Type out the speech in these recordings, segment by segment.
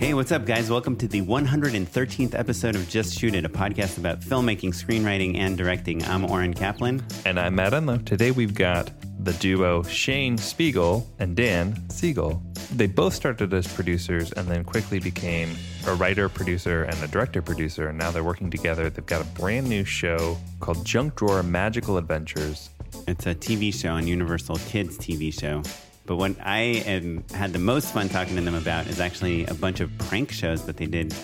Hey, what's up, guys? Welcome to the 113th episode of Just Shoot It, a podcast about filmmaking, screenwriting, and directing. I'm Oren Kaplan. And I'm Matt Enlow. Today we've got the duo Shane Spiegel and Dan Siegel. They both started as producers and then quickly became a writer, producer, and a director producer. And now they're working together. They've got a brand new show called Junk Drawer Magical Adventures. It's a TV show on Universal Kids TV show. But what I am, had the most fun talking to them about is actually a bunch of prank shows that they did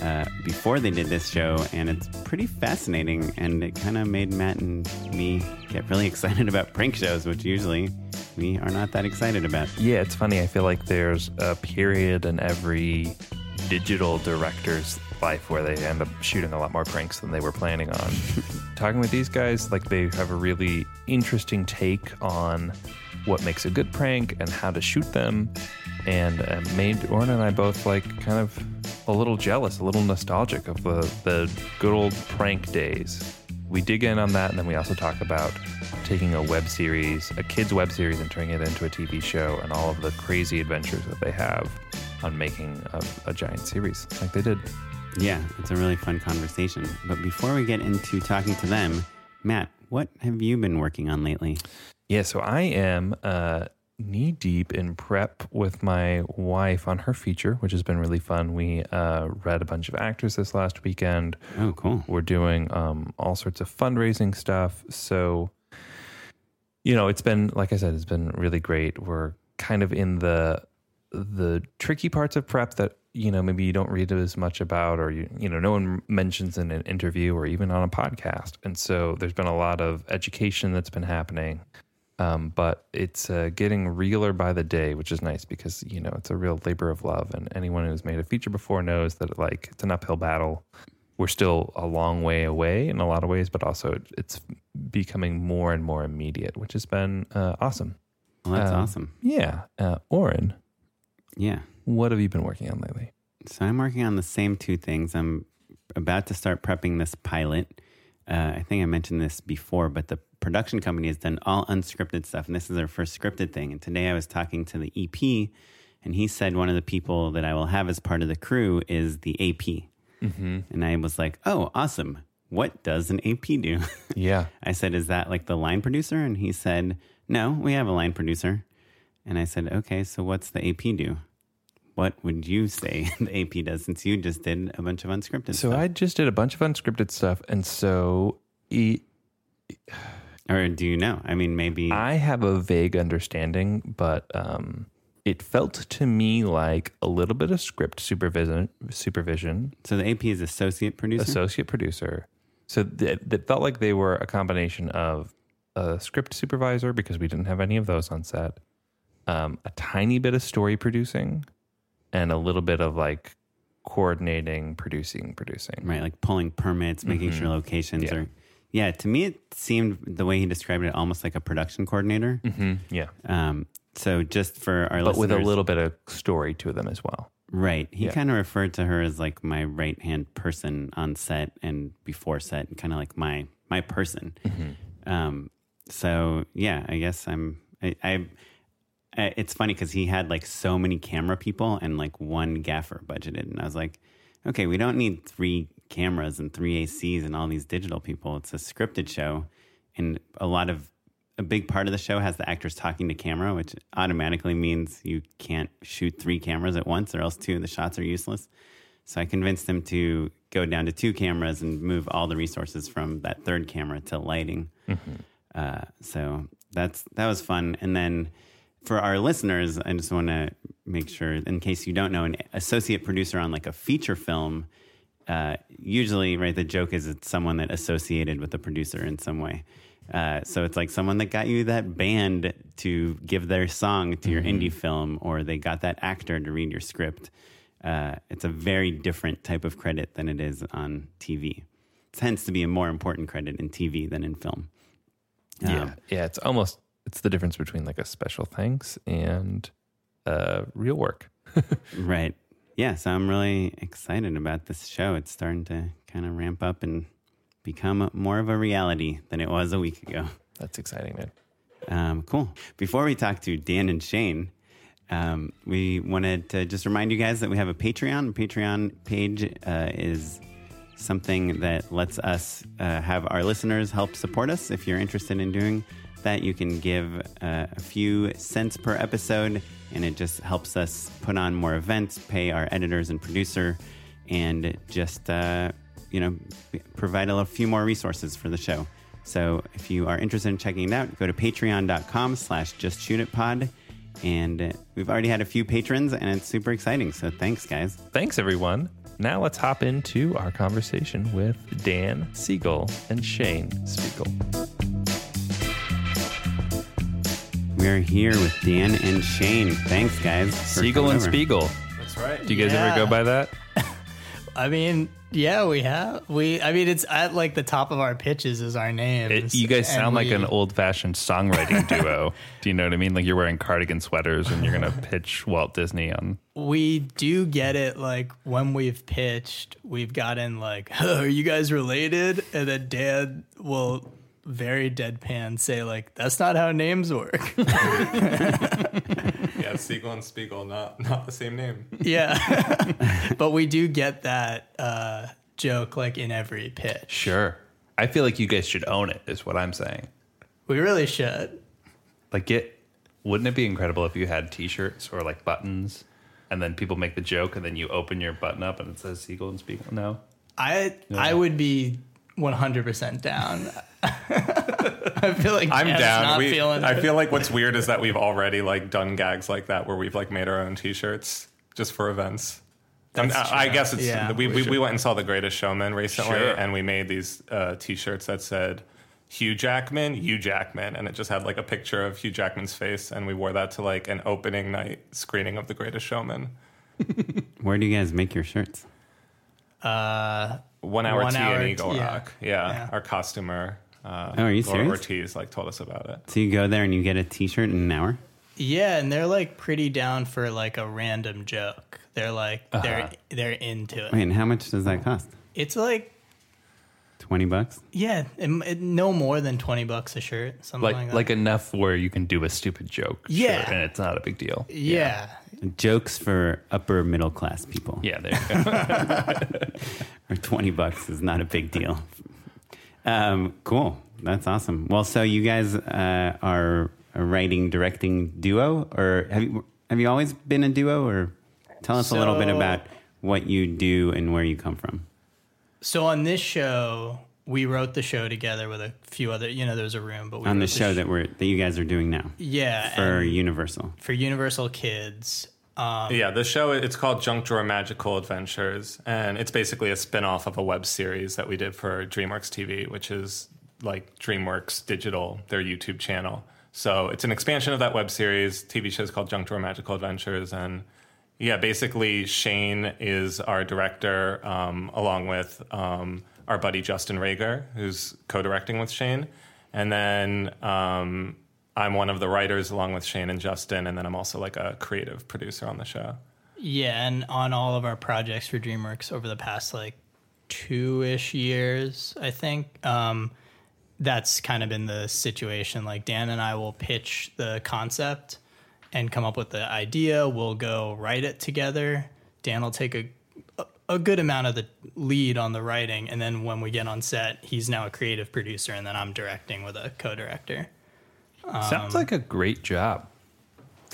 uh, before they did this show, and it's pretty fascinating. And it kind of made Matt and me get really excited about prank shows, which usually we are not that excited about. Yeah, it's funny. I feel like there's a period in every digital director's life where they end up shooting a lot more pranks than they were planning on. Talking with these guys, like they have a really interesting take on what makes a good prank and how to shoot them, and uh, made Oren and I both like kind of a little jealous, a little nostalgic of the the good old prank days. We dig in on that, and then we also talk about taking a web series, a kids web series, and turning it into a TV show, and all of the crazy adventures that they have on making a, a giant series like they did. Yeah, it's a really fun conversation. But before we get into talking to them, Matt, what have you been working on lately? Yeah, so I am uh, knee deep in prep with my wife on her feature, which has been really fun. We uh, read a bunch of actors this last weekend. Oh, cool. We're doing um, all sorts of fundraising stuff. So, you know, it's been like I said, it's been really great. We're kind of in the the tricky parts of prep that you know maybe you don't read as much about or you you know no one mentions in an interview or even on a podcast and so there's been a lot of education that's been happening um, but it's uh, getting realer by the day which is nice because you know it's a real labor of love and anyone who's made a feature before knows that like it's an uphill battle we're still a long way away in a lot of ways but also it's becoming more and more immediate which has been uh, awesome Well, that's Um, awesome. yeah uh, Oren Yeah. what have you been working on lately So I'm working on the same two things. I'm about to start prepping this pilot. Uh, I think I mentioned this before, but the production company has done all unscripted stuff, and this is their first scripted thing. And today I was talking to the EP, and he said one of the people that I will have as part of the crew is the AP. Mm-hmm. And I was like, oh, awesome. What does an AP do? yeah I said, Is that like the line producer? And he said, No, we have a line producer. And I said, Okay, so what's the AP do? What would you say the AP does since you just did a bunch of unscripted stuff? So stuff? I just did a bunch of unscripted stuff, and so e- or do you know? I mean, maybe. I have a vague understanding, but um, it felt to me like a little bit of script supervision, supervision, so the AP is associate producer? associate producer. So th- it felt like they were a combination of a script supervisor because we didn't have any of those on set, um, a tiny bit of story producing, and a little bit of like coordinating, producing, producing. right, like pulling permits, making sure locations Mm-hmm. Yeah. are. Yeah, to me, it seemed the way he described it almost like a production coordinator. hmm Yeah, Um, so just for our but with a little bit of story to them as well. Right. He Yeah. kind of referred to her as like my right hand person on set and before set, and kind of like my my person. Um, so yeah, I guess I'm. I I- it's funny because he had like so many camera people and like one gaffer budgeted, and I was like, okay, we don't need three cameras and three ACs and all these digital people. It's a scripted show, and a lot of a big part of the show has the actors talking to camera, which automatically means you can't shoot three cameras at once, or else two of the shots are useless. So I convinced him to go down to two cameras and move all the resources from that third camera to lighting. Uh, so that's that was fun. And then for our listeners, I just want to make sure, in case you don't know, an associate producer on like a feature film, uh, usually, right, the joke is it's someone that associated with the producer in some way. Uh, so it's like someone that got you that band to give their song to your indie film, or they got that actor to read your script. Uh, it's a very different type of credit than it is on TV. It tends to be a more important credit in TV than in film. Yeah, Um, yeah. It's almost it's the difference between like a special thanks and uh, real work. Right. Yeah. So I'm really excited about this show. It's starting to kind of ramp up and become more of a reality than it was a week ago. That's exciting, man. Um, cool. Before we talk to Dan and Shane, um, we wanted to just remind you guys that we have a Patreon. Patreon page uh, is something that lets us uh, have our listeners help support us. If you're interested in doing that, you can give uh, a few cents per episode, and it just helps us put on more events, pay our editors and producer, and just uh, you know provide a few more resources for the show. So if you are interested in checking it out, go to patreon.com slash just shoot it pod. And we've already had a few patrons and it's super exciting. So thanks guys. Thanks, everyone. Now let's hop into our conversation with Dan Siegel and Shane Spiegel. We are here with Dan and Shane. Thanks guys. Siegel and over. Spiegel. That's right. Do you guys ever go by that? I mean, yeah, we have. We, I mean, it's at like the top of our pitches is our name. You guys And sound like we- an old fashioned songwriting duo. Do you know what I mean? Like you're wearing cardigan sweaters and you're going to pitch Walt Disney on. We do get it. Like when we've pitched, we've gotten like, "Are you guys related?" And then Dan will very deadpan say like, "That's not how names work." Yeah, Siegel and Spiegel, not not the same name. yeah, but we do get that uh, joke like in every pitch. Sure. I feel like you guys should own it, is what I'm saying. We really should. Like, get, wouldn't it be incredible if you had t shirts or like buttons and then people make the joke and then you open your button up and it says Siegel and Spiegel? No. I I would be 100% down. I feel like I'm Dan's down. Not We, feeling I it. feel like what's weird is that we've already like done gags like that where we've like made our own T-shirts just for events. And I, I guess it's Yeah. we, we, we went and saw The Greatest Showman recently, Sure. and we made these uh, T-shirts that said Hugh Jackman, Hugh Jackman, and it just had like a picture of Hugh Jackman's face, and we wore that to like an opening night screening of The Greatest Showman. Where do you guys make your shirts? Uh, One hour One tea hour in Eagle yeah. Rock. Yeah, Yeah. our costumer. Uh, Oh, are you Laura serious? Ortiz like told us about it. So you go there and you get a t-shirt in an hour? yeah, and they're like pretty down for like a random joke. They're like Uh-huh. they're they're into it. Wait, and how much does that cost? It's like 20 bucks? yeah, it, it- no more than 20 bucks a shirt, something like, Like, that. like enough where you can do a stupid joke. sure, Yeah. and it's not a big deal. yeah. Jokes for upper middle class people. Yeah, there you go. Or 20 bucks is not a big deal. Um, cool. That's awesome. Well, so you guys uh, are a writing directing duo, or have you have you always been a duo? Or tell us a little bit about what you do and where you come from. So on this show, we wrote the show together with a few other. You know, there was a room, but we On the show sh- that we're that you guys are doing now yeah for Universal. for Universal Kids. Um, Yeah, the show it's called Junk Drawer Magical Adventures, and it's basically a spin-off of a web series that we did for DreamWorks TV, which is like DreamWorks Digital, their YouTube channel. So it's an expansion of that web series. TV show is called Junk Drawer Magical Adventures, and yeah, basically Shane is our director, um, along with um, our buddy Justin Rager, who's co-directing with Shane, and then um, I'm one of the writers along with Shane and Justin, and then I'm also like a creative producer on the show. Yeah, and on all of our projects for DreamWorks over the past like two ish years, I think. Um, that's kind of been the situation. Like Dan and I will pitch the concept and come up with the idea. We'll go write it together. Dan will take a a good amount of the lead on the writing, and then when we get on set, he's now a creative producer, and then I'm directing with a co-director. Sounds like a great job.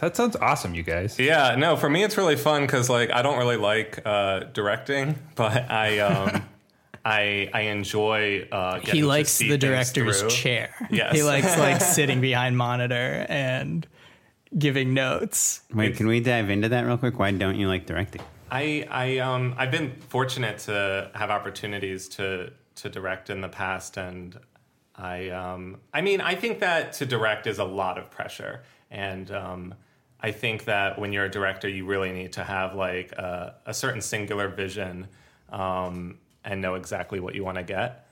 That sounds awesome, you guys. Yeah, no, for me it's really fun because like I don't really like uh, directing, but I um, I I enjoy. Uh, getting He to likes see the director's chair. Yes. he likes like sitting behind monitor and giving notes. Wait, can we dive into that real quick? Why don't you like directing? I I um I've been fortunate to have opportunities to to direct in the past, and I um I mean I think that to direct is a lot of pressure, and um I think that when you're a director, you really need to have like a, a certain singular vision, um, and know exactly what you want to get.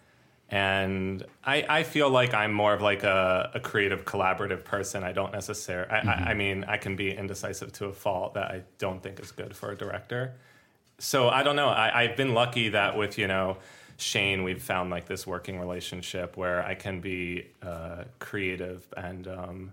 And I, I feel like I'm more of like a, a creative, collaborative person. I don't necessarily. I, I, I mean, I can be indecisive to a fault that I don't think is good for a director. So I don't know. I, I've been lucky that with you know Shane, we've found like this working relationship where I can be uh, creative and um,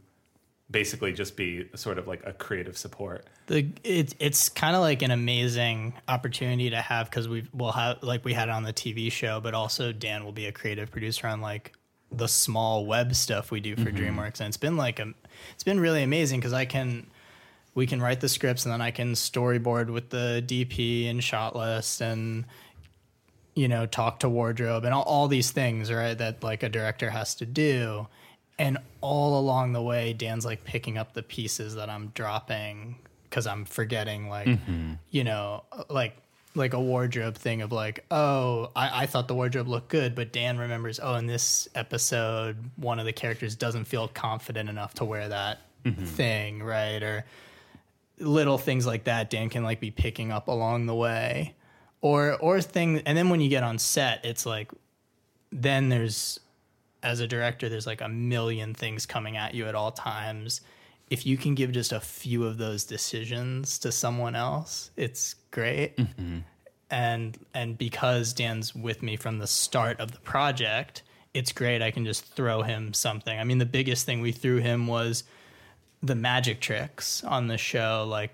basically just be sort of like a creative support. the it, it's kind of like an amazing opportunity to have because we will have like we had it on the TV show, but also Dan will be a creative producer on like the small web stuff we do for mm-hmm. DreamWorks, and it's been like a it's been really amazing because I can we can write the scripts and then I can storyboard with the DP and shot list and you know talk to wardrobe and all, all these things right that like a director has to do and all along the way dan's like picking up the pieces that i'm dropping because i'm forgetting like mm-hmm. you know like like a wardrobe thing of like oh I, I thought the wardrobe looked good but dan remembers oh in this episode one of the characters doesn't feel confident enough to wear that mm-hmm. thing right? Or little things like that Dan can like be picking up along the way. Or or thing and then when you get on set, it's like then there's as a director, there's like a million things coming at you at all times. If you can give just a few of those decisions to someone else, it's great. Mm-hmm. And and because Dan's with me from the start of the project, it's great. I can just throw him something. I mean, the biggest thing we threw him was the magic tricks on the show like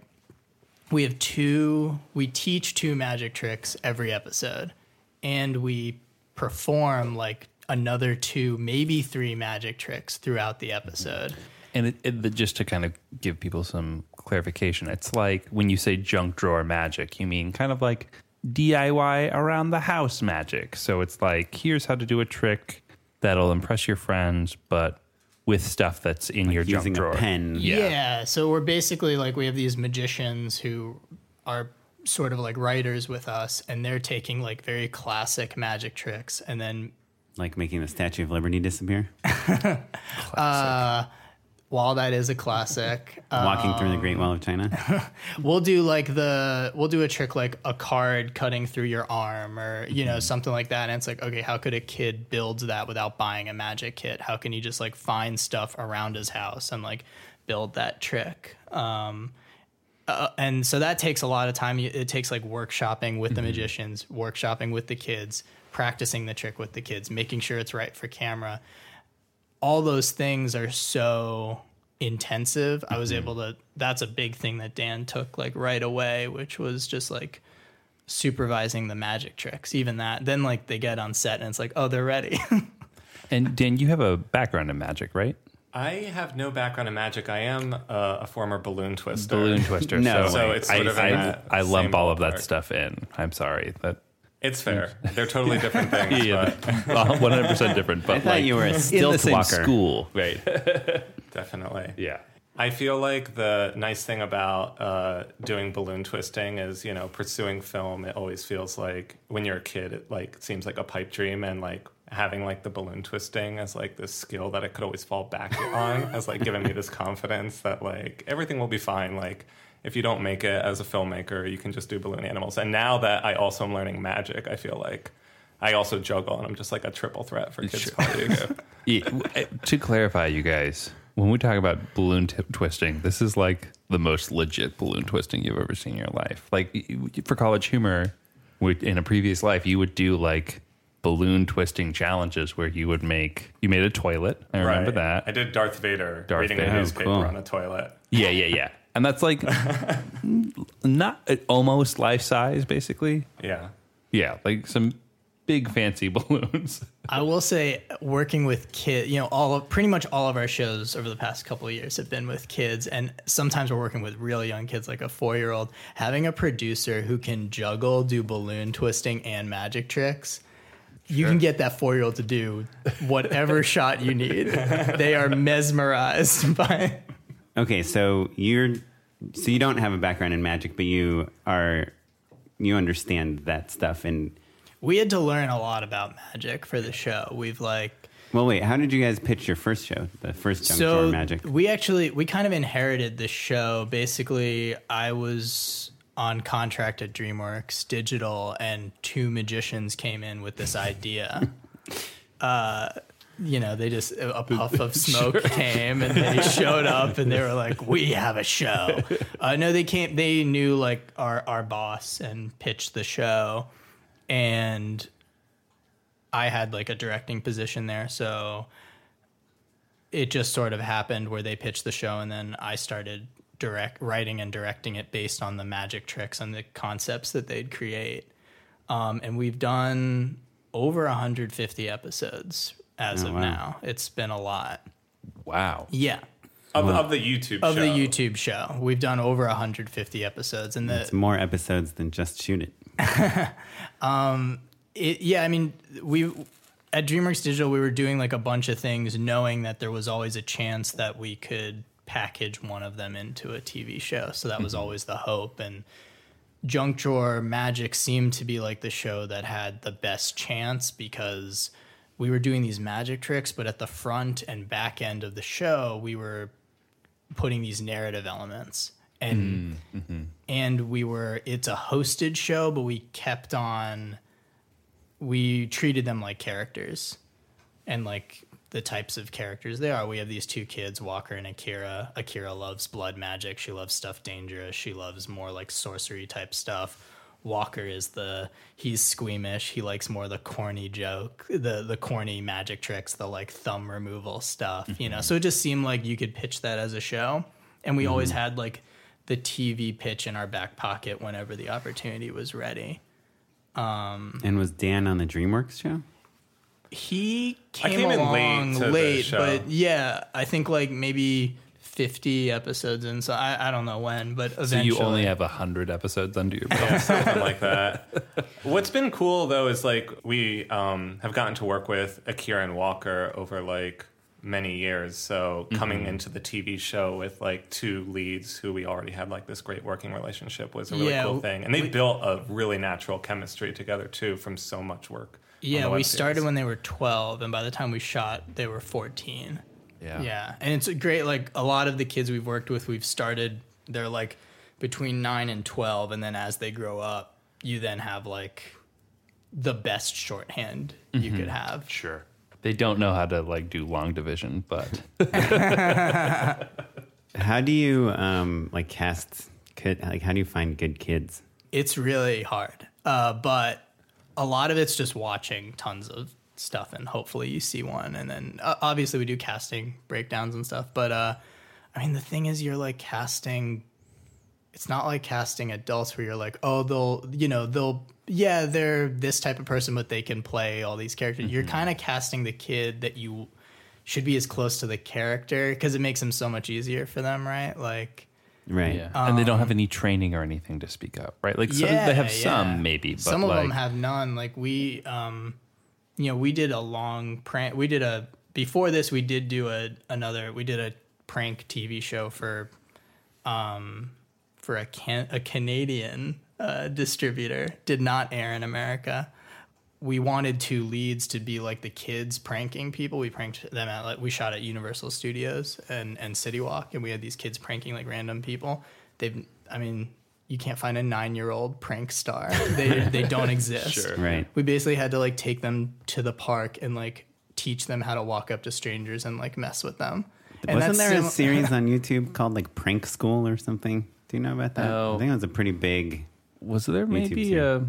we have two we teach two magic tricks every episode and we perform like another two maybe three magic tricks throughout the episode And it, it, just to kind of give people some clarification, it's like when you say junk drawer magic, you mean kind of like DIY around the house magic. So it's like, here's how to do a trick that'll impress your friends, but with stuff that's in your junk drawer. a pen. yeah. so we're basically like we have these magicians who are sort of like writers with us and they're taking like very classic magic tricks and then Like making the Statue of Liberty disappear. while that is a classic Walking through the Great Wall of China. we'll do like the we'll do a trick like a card cutting through your arm or you know something like that and it's like okay how could a kid build that without buying a magic kit? How can he just like find stuff around his house and like build that trick? Um uh, and so that takes a lot of time. It takes like workshopping with the magicians workshopping with the kids practicing the trick with the kids making sure it's right for camera all those things are so intensive. I was able to that's a big thing that Dan took like right away, which was just like supervising the magic tricks. Even that. Then like they get on set and it's like, "Oh, they're ready." And Dan, you have a background in magic, right? I have no background in magic. I am uh, a former balloon twister. Balloon twister. No so, So it's sort I, of I, that I lump all of that ballpark. stuff in. I'm sorry. That It's fair. They're totally different things. yeah, but 100 percent different. But I thought like, you were a in the stilt same school, right? definitely. yeah. I feel like the nice thing about uh, doing balloon twisting is, you know, pursuing film. It always feels like when you're a kid, it like seems like a pipe dream, and like having like the balloon twisting as like this skill that I could always fall back on has like given me this confidence that like everything will be fine. Like if you don't make it as a filmmaker, you can just do balloon animals. And now that I also am learning magic, I feel like I also juggle, and I'm just like a triple threat for kids' parties. Yeah, uh, to clarify, you guys, when we talk about balloon tip twisting, this is like the most legit balloon twisting you've ever seen in your life. Like for college humor, in a previous life, you would do like balloon twisting challenges where you would make you made a toilet. I remember Right. that. I did Darth Vader Darth reading Vader. a Oh, newspaper cool. on a toilet. Yeah, yeah, yeah. And that's like not almost life size, basically. Yeah. Yeah, like some big fancy balloons. I will say, working with kids, you know, all of pretty much all of our shows over the past couple of years have been with kids, and sometimes we're working with really young kids, like a four-year-old. Having a producer who can juggle, do balloon twisting, and magic tricks, you can get that four-year-old to do whatever shot you need. They are mesmerized by. Okay, so you're so you don't have a background in magic, but you are you understand that stuff. And We had to learn a lot about magic for the show. We've like well, wait, how did you guys pitch your first show, the first jump so magic? we actually we kind of inherited the show basically i was on contract at dreamworks digital and two magicians came in with this idea uh you know they just a puff of smoke came and they showed up and they were like we have a show. Uh, no they came they knew like our our boss and pitched the show and i had like a directing position there. So it just sort of happened where they pitched the show and then I started direct writing and directing it based on the magic tricks and the concepts that they'd create. Um, and we've done over 150 episodes as Oh, of wow. now. It's been a lot. Wow. Yeah. Of, of the YouTube show. Of show. the YouTube show. We've done over 150 episodes and the It's more episodes than just shoot it. Um, it, yeah, I mean, we at DreamWorks Digital we were doing like a bunch of things, knowing that there was always a chance that we could package one of them into a TV show. So that was mm-hmm. always the hope. And Junk Drawer Magic seemed to be like the show that had the best chance because we were doing these magic tricks, but at the front and back end of the show, we were putting these narrative elements. And mm-hmm. and we were it's a hosted show but we kept on we treated them like characters and like the types of characters they are. We have these two kids walker and akira. Akira loves blood magic. She loves stuff dangerous. She loves more like sorcery type stuff walker is the he's squeamish. He likes more the corny joke the the corny magic tricks the like thumb removal stuff you know? So it just seemed like you could pitch that as a show. And we always had like the tv pitch in our back pocket whenever the opportunity was ready. Um, And was Dan on the DreamWorks show? he came, came in late along late, but yeah, I think like maybe 50 episodes in. So I, I don't know when, but So you only have a hundred episodes under your belt. Yeah, something like that. What's been cool though is like we um, have gotten to work with Akira and Walker over like many years. So coming into the TV show with like two leads who we already had like this great working relationship was a really Yeah, cool thing. And they we- built a really natural chemistry together too from so much work. yeah, we web started series. when they were 12, and by the time we shot, they were 14. Yeah. Yeah. And it's a great, like, a lot of the kids we've worked with, we've started, they're like between 9 and 12. And then as they grow up, you then have like the best shorthand you could have. Sure. They don't know how to like do long division, but How do you um, like cast kid? Like, how do you find good kids? It's really hard. Uh, but a lot of it's just watching tons of stuff and hopefully you see one. And then uh, obviously we do casting breakdowns and stuff. But uh, I mean, the thing is, you're like casting. It's not like casting adults where you're like, oh, they'll, you know, they'll, yeah, they're this type of person, but they can play all these characters. You're kind of casting the kid that you should be as close to the character because it makes them so much easier for them, right? Like, Right. yeah. and they don't have any training or anything to speak up, right? Like some, they have some maybe, but some of like, them have none. Like we, um, you know, we did a long prank. We did a before this. We did do a another. We did a prank TV show for, um, for a can a Canadian uh, distributor. Did not air in America. We wanted two leads to be like the kids pranking people. We pranked them at like we shot at Universal Studios and and City Walk, and we had these kids pranking like random people. They've, I mean, you can't find a nine year old prank star. They they don't exist. Sure. Right. We basically had to like take them to the park and like teach them how to walk up to strangers and like mess with them. And Wasn't there a sim- series on YouTube called like Prank School or something? Do you know about that? No. I think oh. it was a pretty big. was there maybe series. a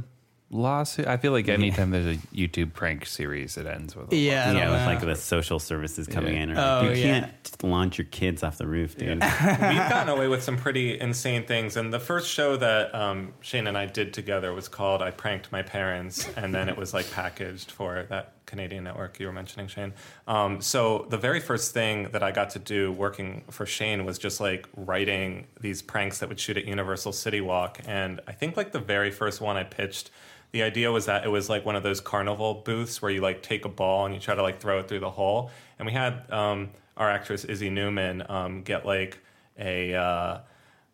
lawsuit. I feel like anytime there's a YouTube prank series, it ends with a Yeah, I don't yeah, with know. like the social services coming Yeah. in. Or, Oh, you yeah. can't launch your kids off the roof, dude. We've gotten away with some pretty insane things. And the first show that um, Shane and I did together was called I Pranked My Parents. And then it was like packaged for that Canadian network you were mentioning, Shane. Um, so the very first thing that I got to do working for Shane was just like writing these pranks that would shoot at Universal City Walk. And I think like the very first one I pitched. The idea was that it was like one of those carnival booths where you like take a ball and you try to like throw it through the hole. And we had um, our actress Izzy Newman um, get like a uh,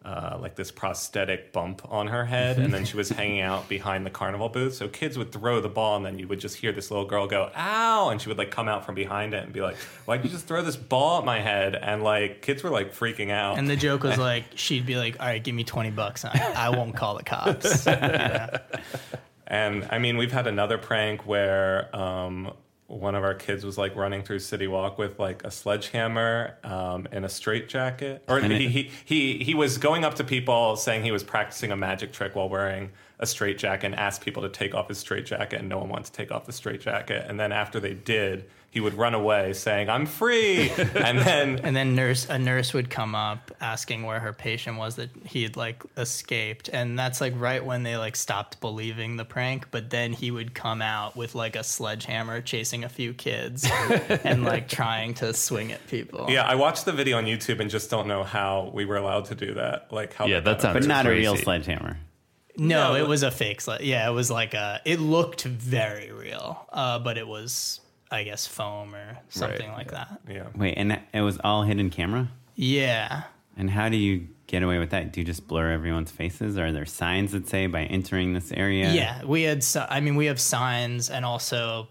uh, like this prosthetic bump on her head, and then she was hanging out behind the carnival booth. So kids would throw the ball, and then you would just hear this little girl go "ow," and she would like come out from behind it and be like, "Why'd you just throw this ball at my head?" And like kids were like freaking out. And the joke was like, she'd be like, "All right, give me twenty bucks, and I, I won't call the cops." And I mean, we've had another prank where um, one of our kids was like running through City Walk with like a sledgehammer um, and a straitjacket. Or he, he, he, he was going up to people saying he was practicing a magic trick while wearing a straitjacket and asked people to take off his straitjacket, and no one wanted to take off the straitjacket. And then after they did, he would run away saying, I'm free. and then And then nurse a nurse would come up asking where her patient was that he had like escaped. And that's like right when they like stopped believing the prank. But then he would come out with like a sledgehammer chasing a few kids and like trying to swing at people. Yeah, I watched the video on YouTube and just don't know how we were allowed to do that. Like how Yeah, they that got sounds- but not a real sledgehammer. No, No. it was a fake sled. Yeah, it was like a it looked very real. Uh, but it was I guess foam or something like that. Yeah. Wait, and it was all hidden camera? Yeah. And how do you get away with that? Do you just blur everyone's faces? Or Are there signs that say by entering this area? Yeah, we had. I mean, we have signs, and also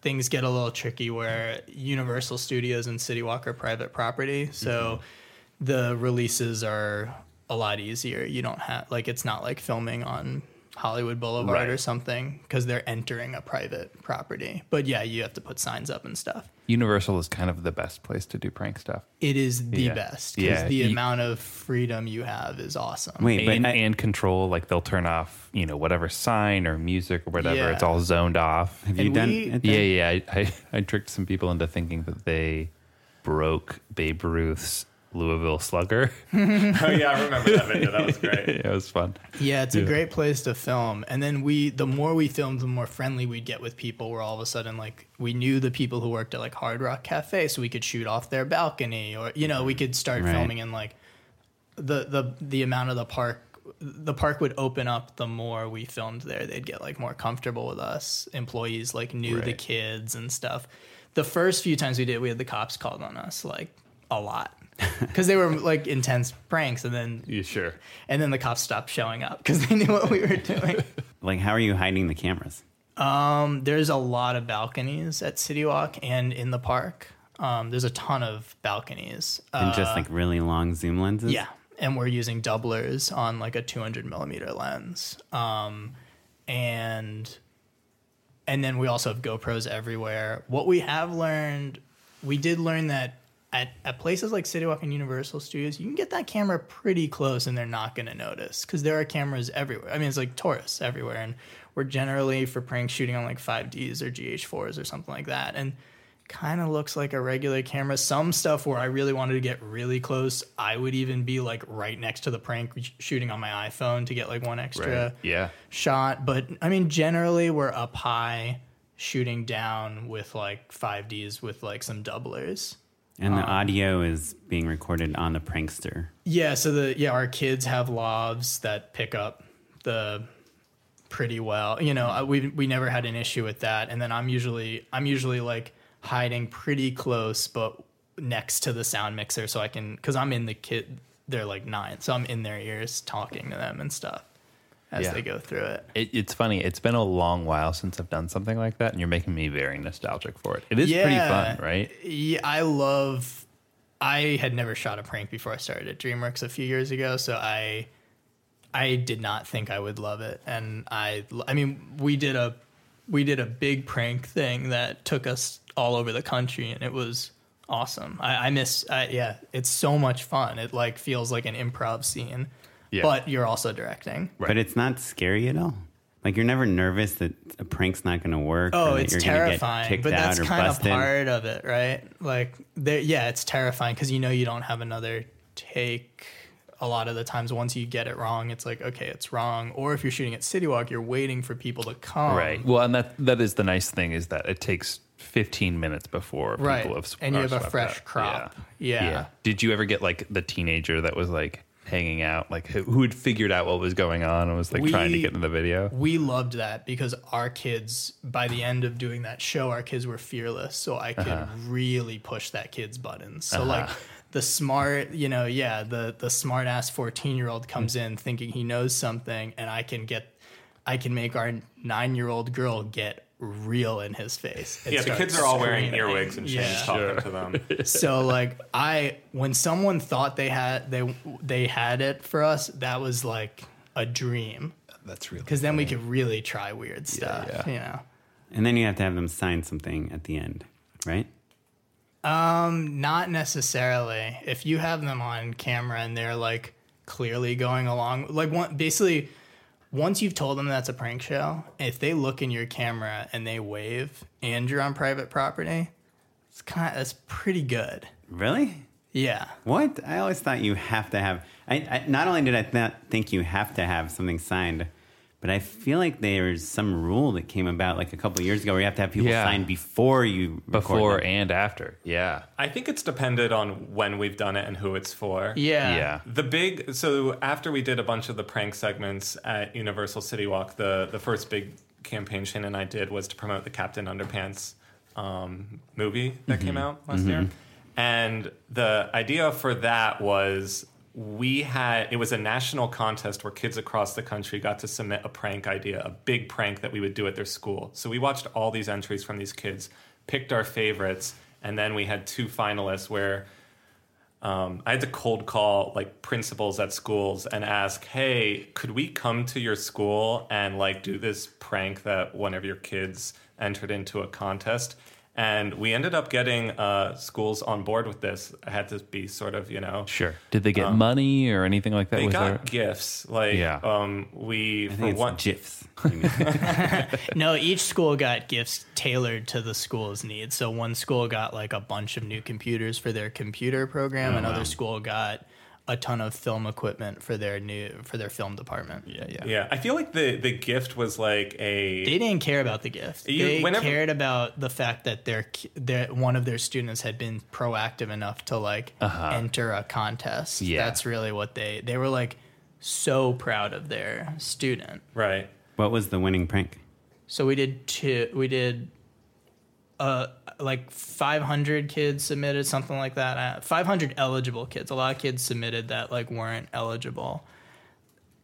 things get a little tricky where Universal Studios and City Walk are private property, so mm-hmm. the releases are a lot easier. You don't have like it's not like filming on Hollywood Boulevard Right. or something because they're entering a private property. But yeah, you have to put signs up and stuff. Universal is kind of the best place to do prank stuff. It is the Yeah. best because Yeah, the you- amount of freedom you have is awesome. Wait, but and, I- and control, like they'll turn off, you know, whatever sign or music or whatever. Yeah. It's all zoned off. have you and done we- it? Yeah, yeah. I, I, I tricked some people into thinking that they broke Babe Ruth's Louisville Slugger. Oh yeah, I remember that video. That was great. yeah, it was fun. Yeah, it's a great place to film. And then we, the more we filmed, the more friendly we'd get with people. Where all of a sudden, like, we knew the people who worked at like Hard Rock Cafe, so we could shoot off their balcony, or you know, we could start Right. filming in like the the the amount of the park. The park would open up the more we filmed there. They'd get like more comfortable with us. Employees like knew the kids and stuff. The first few times we did, we had the cops called on us like a lot because they were like intense pranks, and then Yeah, sure. and then the cops stopped showing up because they knew what we were doing. Like, how are you hiding the cameras? um, there's a lot of balconies at City Walk and in the park. Um, there's a ton of balconies. Uh, And just like really long zoom lenses? yeah, and we're using doublers on like a 200 millimeter lens. Um, and and then we also have GoPros everywhere. What we have learned, we did learn that at, at places like City Walk and Universal Studios, you can get that camera pretty close and they're not going to notice because there are cameras everywhere. I mean, it's like tourists everywhere. And we're generally for prank shooting on like 5Ds or GH4s or something like that. And kind of looks like a regular camera. Some stuff where I really wanted to get really close, I would even be like right next to the prank shooting on my iPhone to get like one extra Right. Yeah. shot. But I mean, generally, we're up high shooting down with like 5Ds with like some doublers. And Um, the audio is being recorded on the prankster. Yeah, so the yeah, our kids have lavs that pick up the pretty well. You know, uh, we we never had an issue with that. And then I'm usually I'm usually like hiding pretty close, but next to the sound mixer, so I can because I'm in the kid. They're like nine, so I'm in their ears talking to them and stuff as Yeah. they go through it. It, it's funny. It's been a long while since I've done something like that, and you're making me very nostalgic for it. It is pretty fun, right? Yeah, I love. I had never shot a prank before I started at DreamWorks a few years ago, so I, I did not think I would love it, and I, I mean, we did a, we did a big prank thing that took us all over the country, and it was awesome. I, I miss, I, yeah, it's so much fun. It like feels like an improv scene, Yeah. but you're also directing. Right. But it's not scary at all. Like you're never nervous that a prank's not going to work. Oh, or Oh, that it's you're gonna get terrifying, kicked but out that's or kind of busted. part of it, right? Like, there, yeah, it's terrifying because you know you don't have another take. A lot of the times, once you get it wrong, it's like, okay, it's wrong. Or if you're shooting at City Walk, you're waiting for people to come. Right. Well, and that that is the nice thing is that it takes 15 minutes before Right. people have sw- And you have a fresh out. crop. Yeah. Did you ever get like the teenager that was like hanging out, like who who had figured out what was going on and was like trying to get into the video? We loved that because our kids, by the end of doing that show, our kids were fearless. So I could Uh-huh. really push that kid's buttons. So like the smart, you know, yeah, the the smart ass fourteen year old comes in thinking he knows something, and I can get, I can make our nine year old girl get real in his face. and Yeah, the kids are all wearing earwigs and Shane's Yeah. talking to them. So like I, when someone thought they had they they had it for us, that was like a dream That's real. because then we could really try weird stuff. yeah. You know, And then you have to have them sign something at the end, right? Um, not necessarily. If you have them on camera and they're like clearly going along, like one basically. Once you've told them that's a prank show, if they look in your camera and they wave and you're on private property, it's kind of that's pretty good. Really? Yeah. What? I always thought you have to have. I, I not only did I not think you have to have something signed, but I feel like there's some rule that came about like a couple of years ago where you have to have people Yeah. sign before you record before them. and after. Yeah. I think it's depended on when we've done it and who it's for. Yeah. Yeah. The big so after we did a bunch of the prank segments at Universal City Walk, the the first big campaign Shane and I did was to promote the Captain Underpants um, movie that came out last year, and the idea for that was we had it was a national contest where kids across the country got to submit a prank idea, a big prank that we would do at their school. So we watched all these entries from these kids, picked our favorites, and then we had two finalists where um, I had to cold call like principals at schools and ask, "Hey, could we come to your school and like do this prank that one of your kids entered into a contest?" And we ended up getting uh, schools on board with this. I had to be sort of, you know, Sure. Did they get money or anything like that? they Was got there? gifts. Like, Yeah. um, we I for think it's one, GIFs. No, each school got gifts tailored to the school's needs. So one school got like a bunch of new computers for their computer program. Another school got a ton of film equipment for their new for their film department. Yeah, yeah. yeah, I feel like the the gift was like a They didn't care about the gift. You- they whenever- cared about the fact that their their one of their students had been proactive enough to like uh-huh. enter a contest. Yeah. That's really what they they were like so proud of their student. right. what was the winning prank? So we did two. We did, uh, like 500 kids submitted something like that. Uh, 500 eligible kids. A lot of kids submitted that like weren't eligible.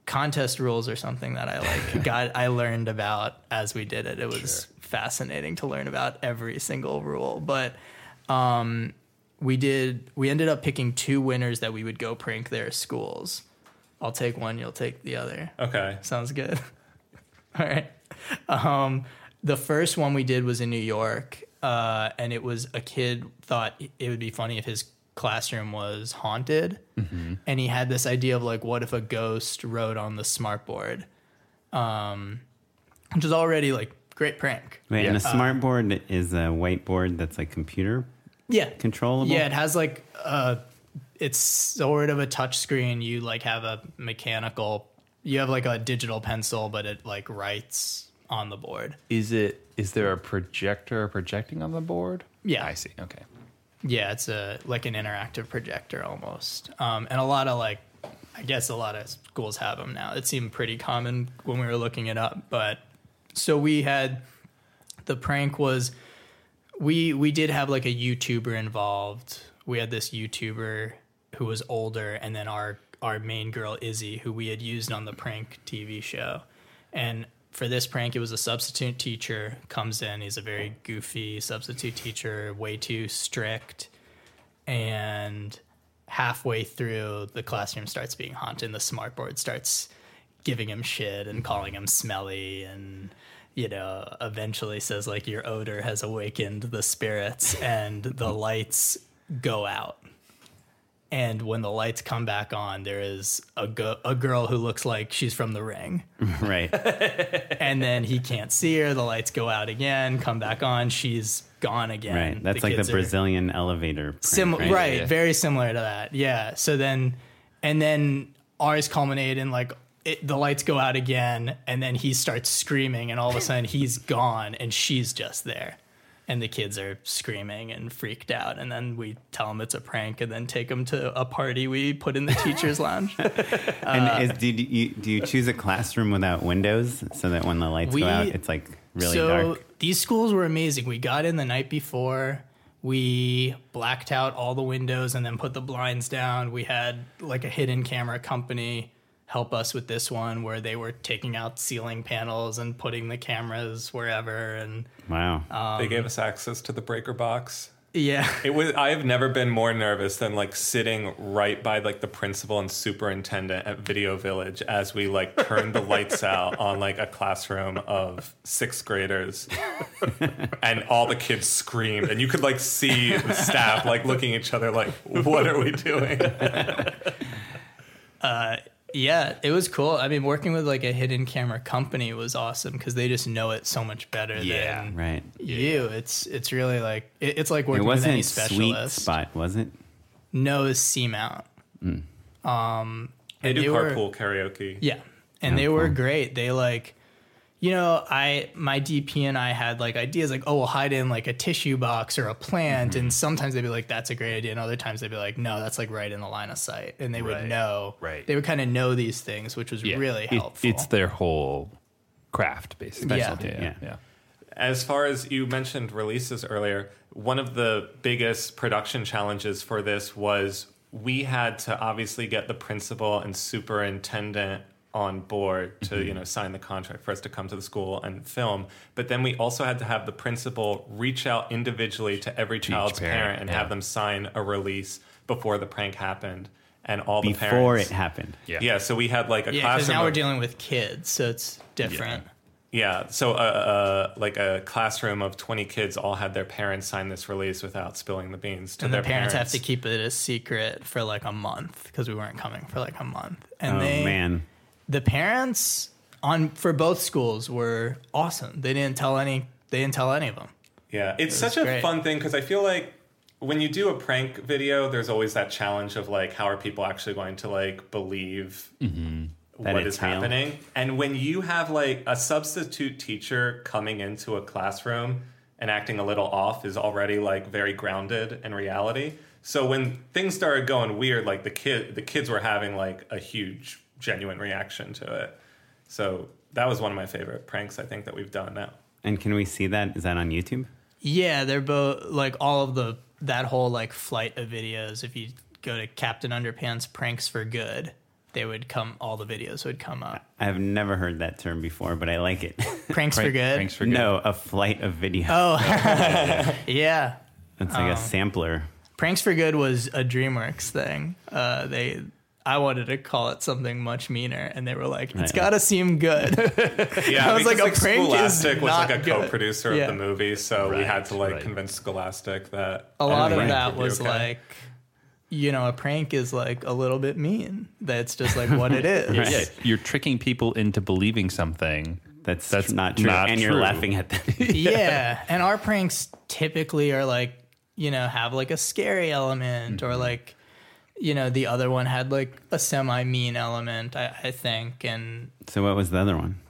Contest rules or something that I like. got I learned about as we did it. It was fascinating to learn about every single rule. But um, we did. We ended up picking two winners that we would go prank their schools. I'll take one. You'll take the other. Okay. Sounds good. All right. Um, the first one we did was in New York, uh, and it was a kid thought it would be funny if his classroom was haunted, and he had this idea of like, what if a ghost wrote on the smartboard, um, which is already like great prank. Wait, Yeah. and a smart board is a whiteboard that's like computer Yeah, controllable. Yeah, it has like uh it's sort of a touch screen. You like have a mechanical you have like a digital pencil, but it like writes on the board. Is it? Is there a projector projecting on the board? Yeah. I see. Okay. Yeah, it's a like an interactive projector almost. Um, and a lot of like I guess a lot of schools have them now. It seemed pretty common when we were looking it up, but so we had the prank was we we did have like a YouTuber involved. We had this YouTuber who was older, and then our our main girl Izzy, who we had used on the prank TV show. And for this prank, it was a substitute teacher comes in. He's a very goofy substitute teacher, way too strict, and halfway through, the classroom starts being haunted. And the smartboard starts giving him shit and calling him smelly and you know eventually says like your odor has awakened the spirits and the lights go out And when the lights come back on, there is a, go- a girl who looks like she's from the ring. right. and then he can't see her. The lights go out again, come back on. She's gone again. Right. That's like the kids are- Brazilian elevator. prank, Sim- right, right? very similar to that. Yeah. So then, and then ours culminate in like it, the lights go out again, and then he starts screaming, and all of a sudden he's gone, and she's just there, and the kids are screaming and freaked out, and then we tell them it's a prank, and then take them to a party we put in the teachers' lounge. And uh, is, do, you, do you choose a classroom without windows so that when the lights We- go out, it's like really so dark? these schools were amazing. We got in the night before. We blacked out all the windows and then put the blinds down. We had like a hidden camera company help us with this one where they were taking out ceiling panels and putting the cameras wherever and Wow. Um, they gave us access to the breaker box. yeah. It was. I have never been more nervous than like sitting right by like the principal and superintendent at Video Village as we like turned the lights out on like a classroom of sixth graders, and all the kids screamed, and you could like see the staff like looking at each other like, "What are we doing?" Yeah, it was cool. I mean, working with like a hidden camera company was awesome because they just know it so much better Yeah. than right. you. It's it's really like it, it's like It working with any wasn't sweet specialist. spot, was it? No, it's C mount. Um, They do they were- carpool karaoke. Yeah. And Oh, they were cool. great. They like, you know, I, my DP and I had like ideas like, oh, we'll hide in like a tissue box or a plant. Mm-hmm. And sometimes they'd be like, that's a great idea. And other times they'd be like, no, that's like right in the line of sight. And they would know. Right. They would kind of know these things, which was Yeah. really It- helpful. it's their whole craft, basically. Yeah. yeah. Yeah. yeah. As far as you mentioned releases earlier, one of the biggest production challenges for this was we had to obviously get the principal and superintendent on board to you know sign the contract for us to come to the school and film but then we also had to have the principal reach out individually to every child's parent, parent, and yeah. have them sign a release before the prank happened and all the Before parents it happened. Yeah. yeah so we had like a yeah. Because classroom now we're of- dealing with kids. So it's different. yeah, so uh, uh, like a classroom of 20 kids all had their parents sign this release without spilling the beans to And their the parents, have to keep it a secret for like a month because we weren't coming for like a month. And Oh, they, man. The parents on for both schools were awesome. They didn't tell any. They didn't tell any of them. Yeah, it's was such a great. fun thing because I feel like when you do a prank video, there's always that challenge of like, how are people actually going to like believe mm-hmm. That what it's is real. happening? And when you have like a substitute teacher coming into a classroom and acting a little off is already like very grounded in reality. So when things started going weird, like the kid, the kids were having like a huge, genuine reaction to it. So that was one of my favorite pranks I think that we've done now. And can we see that? Is that on YouTube? Yeah, they're both like all of the that whole like flight of videos. If you go to Captain Underpants pranks for good, they would come. All the videos would come up. I have never heard that term before, but I like it. Pranks for good. Thanks for good. no, a flight of video. Oh, yeah. It's like a sampler. Pranks for Good was a DreamWorks thing. Uh, they, I wanted to call it something much meaner, and they were like, "It's Right. got to seem good." Yeah, I was like, because, a prank is Scholastic was like a good. co-producer Yeah. of the movie, so we had to like right. convince Scholastic that a lot of that was okay. like, you know, a prank is like a little bit mean. That's just like what it is. Yeah, yeah, you're tricking people into believing something. That's, That's not true. not and you're laughing at them. yeah, and our pranks typically are like, you know, have like a scary element, or mm-hmm. like, you know, the other one had like a semi mean element, I, I think, and so what was the other one?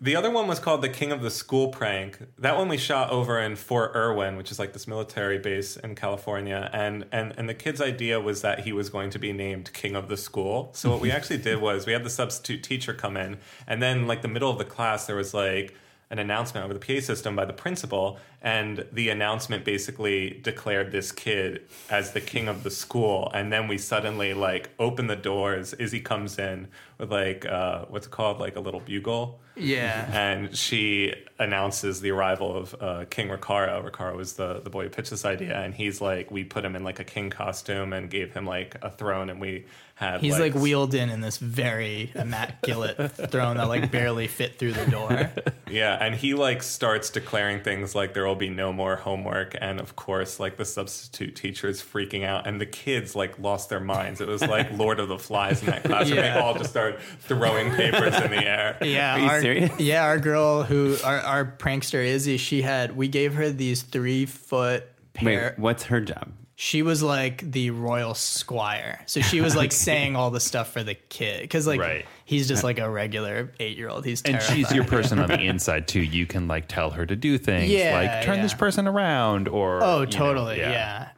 The other one was called the King of the School prank. That one we shot over in Fort Irwin, which is like this military base in California. And and and the kid's idea was that he was going to be named King of the School. So what we actually did was we had the substitute teacher come in, and then like the middle of the class there was like an announcement over the PA system by the principal, and the announcement basically declared this kid as the king of the school. And then we suddenly like open the doors. Izzy comes in with like uh, what's it called, like a little bugle yeah. and she announces the arrival of uh, King Ricaro. Ricaro was the, the boy who pitched this idea, and he's like, we put him in like a king costume and gave him like a throne, and we had He's like wheeled in in this very immaculate throne that like barely fit through the door. yeah, and he like starts declaring things like there will will be no more homework. And of course, like the substitute teacher is freaking out, and the kids like lost their minds. It was like Lord of the Flies in that classroom. Yeah. They all just started throwing papers in the air. Yeah, Are you our, serious? Yeah, our girl who our, our prankster Izzy, she had we gave her these three foot pair. Wait, what's her job? She was like the royal squire, so she was like saying all the stuff for the kid because like Right. he's just like a regular eight year old. He's And she's your person on the inside too. You can like tell her to do things, Yeah, like turn this person around, or Oh, you know, totally. yeah.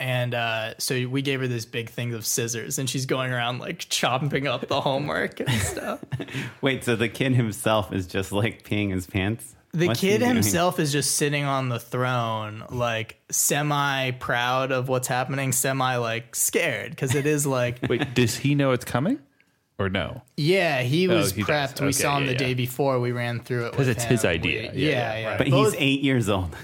And uh, so we gave her this big thing of scissors, and she's going around like chopping up the homework and stuff. Wait, so the kid himself is just like peeing his pants? The What's kid himself is just sitting on the throne, like semi proud of what's happening, semi like scared because it is like, Wait, does he know it's coming, or no? yeah, he oh, was he does. prepped. We Okay, saw him yeah, the yeah. day before. We ran through it because it's his idea. We- Yeah, yeah, yeah, yeah. But Both- he's eight years old.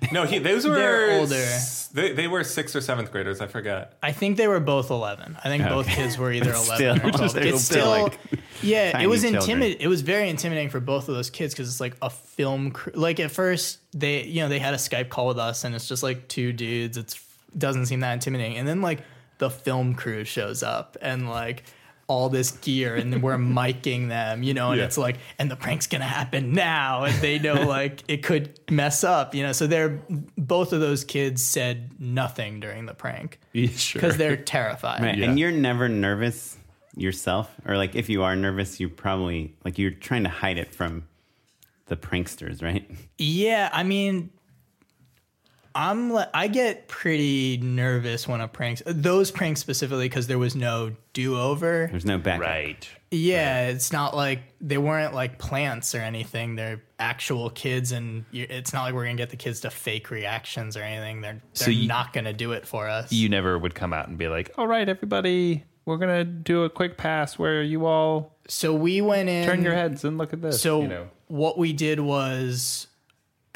No, he, those were They're older. s- They, they were sixth or seventh graders. I forget. I think they were both eleven. I think both kids were either eleven Still, or twelve. they're It's still, still, like, yeah. tiny It was children. intimidating. It was very intimidating for both of those kids because it's like a film. Crew. Like at first, they you know they had a Skype call with us, and it's just like two dudes. It's doesn't seem that intimidating, and then like the film crew shows up and like all this gear and then we're miking them you know and Yeah. it's like and the prank's gonna happen now and they know like it could mess up you know so they're both of those kids said nothing during the prank sure. because they're terrified. Right. Yeah. And you're never nervous yourself? Or like if you are nervous, you probably like you're trying to hide it from the pranksters, right? Yeah, I mean, I'm li- I get pretty nervous when a prank those pranks specifically because there was no do over. There's no backup. right. Yeah, it's not like they weren't like plants or anything. They're actual kids, and you, it's not like we're gonna get the kids to fake reactions or anything. They're they're So you- not gonna do it for us. You never would come out and be like, "All right, everybody, we're gonna do a quick pass where you all so we went in. turn your heads and look at this." So you know, what we did was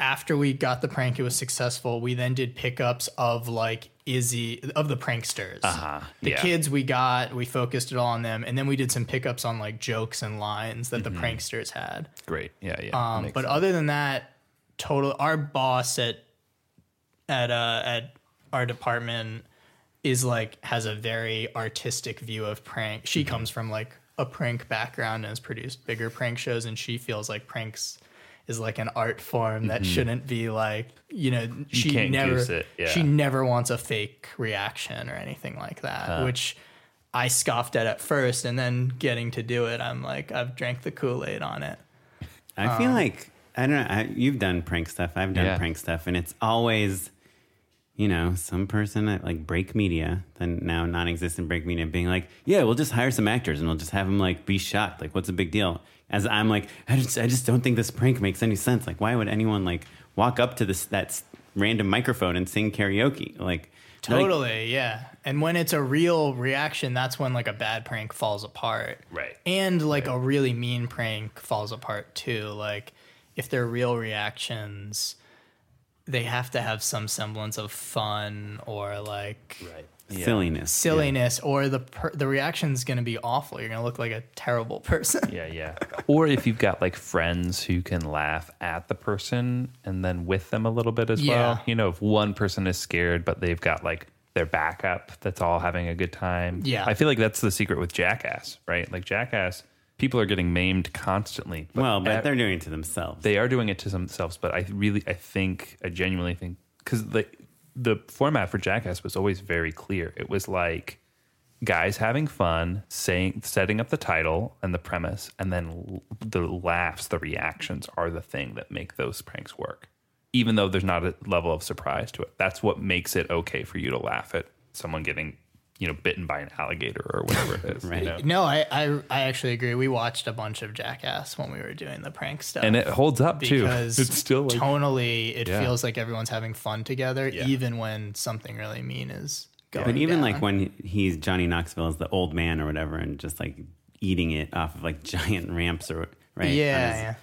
after we got the prank, it was successful. We then did pickups of like Izzy of the pranksters. Uh-huh, The yeah. kids we got, we focused it all on them, and then we did some pickups on like jokes and lines that the pranksters had. great. Yeah, yeah. Um, but sense. other than that, total our boss at at uh, at our department is like has a very artistic view of prank. She Mm-hmm. comes from like a prank background and has produced bigger prank shows, and she feels like pranks is like an art form that shouldn't be like you know she Mm-hmm. can't never it, yeah. she never wants a fake reaction or anything like that, which. I scoffed at at first, and then getting to do it, I'm like, I've drank the Kool Aid on it. I feel like I don't know. I, you've done prank stuff. I've done Yeah. prank stuff, and it's always, you know, some person at like Break Media, then now non-existent Break Media, being like, "Yeah, we'll just hire some actors and we'll just have them like be shocked. Like, what's the big deal?" As I'm like, I just, I just don't think this prank makes any sense. Like, why would anyone like walk up to this that random microphone and sing karaoke? Like, they're like, Totally, yeah. And when it's a real reaction, that's when like a bad prank falls apart. Right. And like a really mean prank falls apart too. Like if they're real reactions, they have to have some semblance of fun or like silliness. silliness or the per- the reaction's going to be awful. You're going to look like a terrible person. Yeah, yeah. Or if you've got like friends who can laugh at the person and then with them a little bit as Yeah. well. You know, if one person is scared, but they've got like their backup that's all having a good time. Yeah. I feel like that's the secret with Jackass, right? Like Jackass, people are getting maimed constantly. Well, but ev- they're doing it to themselves. they are doing it to themselves, but I really, I think, I genuinely think, because the the format for Jackass was always very clear. It was like guys having fun, saying, setting up the title and the premise, and then the laughs, the reactions are the thing that make those pranks work. Even though there's not a level of surprise to it, that's what makes it okay for you to laugh at someone getting, you know, bitten by an alligator or whatever it is. Right. You know? No, I, I I actually agree. We watched a bunch of Jackass when we were doing the prank stuff. And it holds up too. because It's still like, tonally it Yeah. feels like everyone's having fun together Yeah. even when something really mean is going on. But even down. like when he's Johnny Knoxville as the old man or whatever, and just like eating it off of like giant ramps or right. yeah,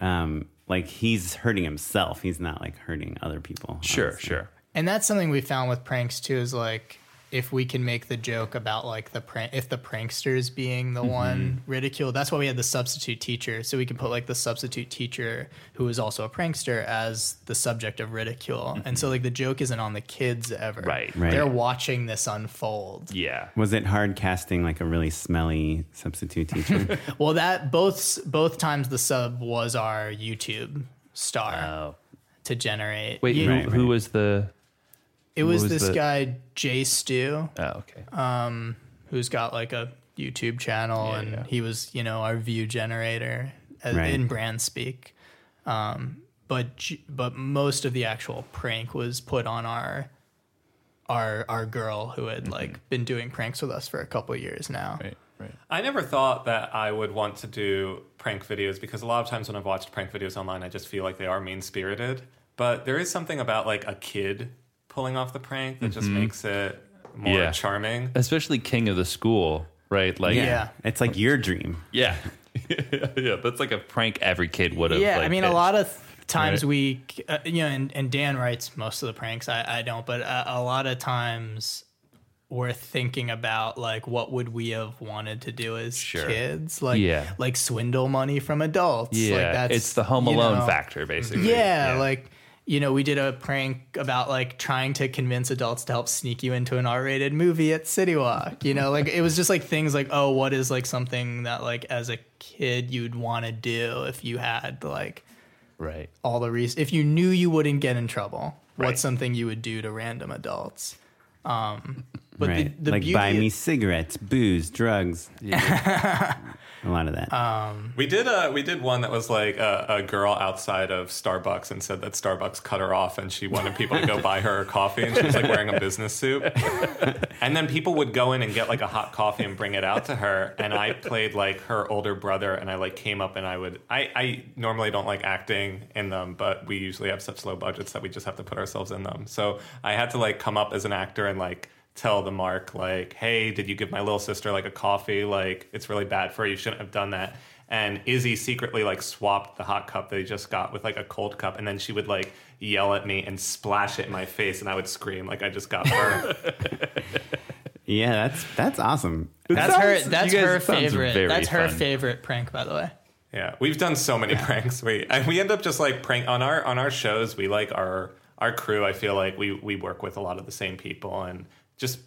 yeah. Um, like he's hurting himself. He's not like hurting other people. sure, honestly. sure. and that's something we found with pranks too is like if we can make the joke about like the prank if the pranksters being the mm-hmm. one ridiculed that's why we had the substitute teacher so we can put like the substitute teacher who is also a prankster as the subject of ridicule and so mm-hmm. like the joke isn't on the kids ever Right. Right. they're watching this unfold Yeah. Was it hard casting like a really smelly substitute teacher? well that both both times the sub was our youtube star Oh. to generate Wait, You- who, Right, who was the? It was, was this the- guy jay stew Oh, okay. Um, who's got like a YouTube channel, Yeah, and yeah. he was, you know, our view generator uh, as, Right. in brand speak. Um, but but most of the actual prank was put on our our our girl who had mm-hmm. like been doing pranks with us for a couple years now. right. Right. I never thought that I would want to do prank videos because a lot of times when I've watched prank videos online, I just feel like they are mean spirited. But there is something about like a kid pulling off the prank that just makes it more Yeah. charming. Especially king of the school, right? Like, Yeah. It's like your dream. yeah, yeah. That's like a prank every kid would have. Yeah, like, I mean, a pitched. lot of times Right. we, uh, you know, and, and Dan writes most of the pranks. I, I don't, but a, a lot of times we're thinking about like what would we have wanted to do as Sure. kids, like Yeah. like swindle money from adults. Yeah, like that's, it's the Home you Alone know, factor, basically. Yeah, like you know, we did a prank about like trying to convince adults to help sneak you into an R-rated movie at City Walk. You know, like it was just like things like, oh, what is like something that like as a kid you'd want to do if you had like right. all the reasons if you knew you wouldn't get in trouble. Right. What's something you would do to random adults? Um, but right. the, the like buy me cigarettes, booze, drugs. a lot of that. Um, We did a we did one that was like a, a girl outside of Starbucks and said that Starbucks cut her off and she wanted people to go buy her coffee and she was like wearing a business suit. And then people would go in and get like a hot coffee and bring it out to her. And I played like her older brother and I like came up and I would I, I normally don't like acting in them, but we usually have such low budgets that we just have to put ourselves in them. So I had to like come up as an actor and like tell the mark like hey did you give my little sister like a coffee like it's really bad for her you shouldn't have done that and izzy secretly like swapped the hot cup that he just got with like a cold cup and then she would like yell at me and splash it in my face and i would scream like i just got burned yeah, that's that's awesome. that's sounds- her. That's her favorite. That's her fun. favorite prank, by the way. yeah we've done so many pranks we and we end up just like prank on our on our shows we like our our crew i feel like we we work with a lot of the same people and just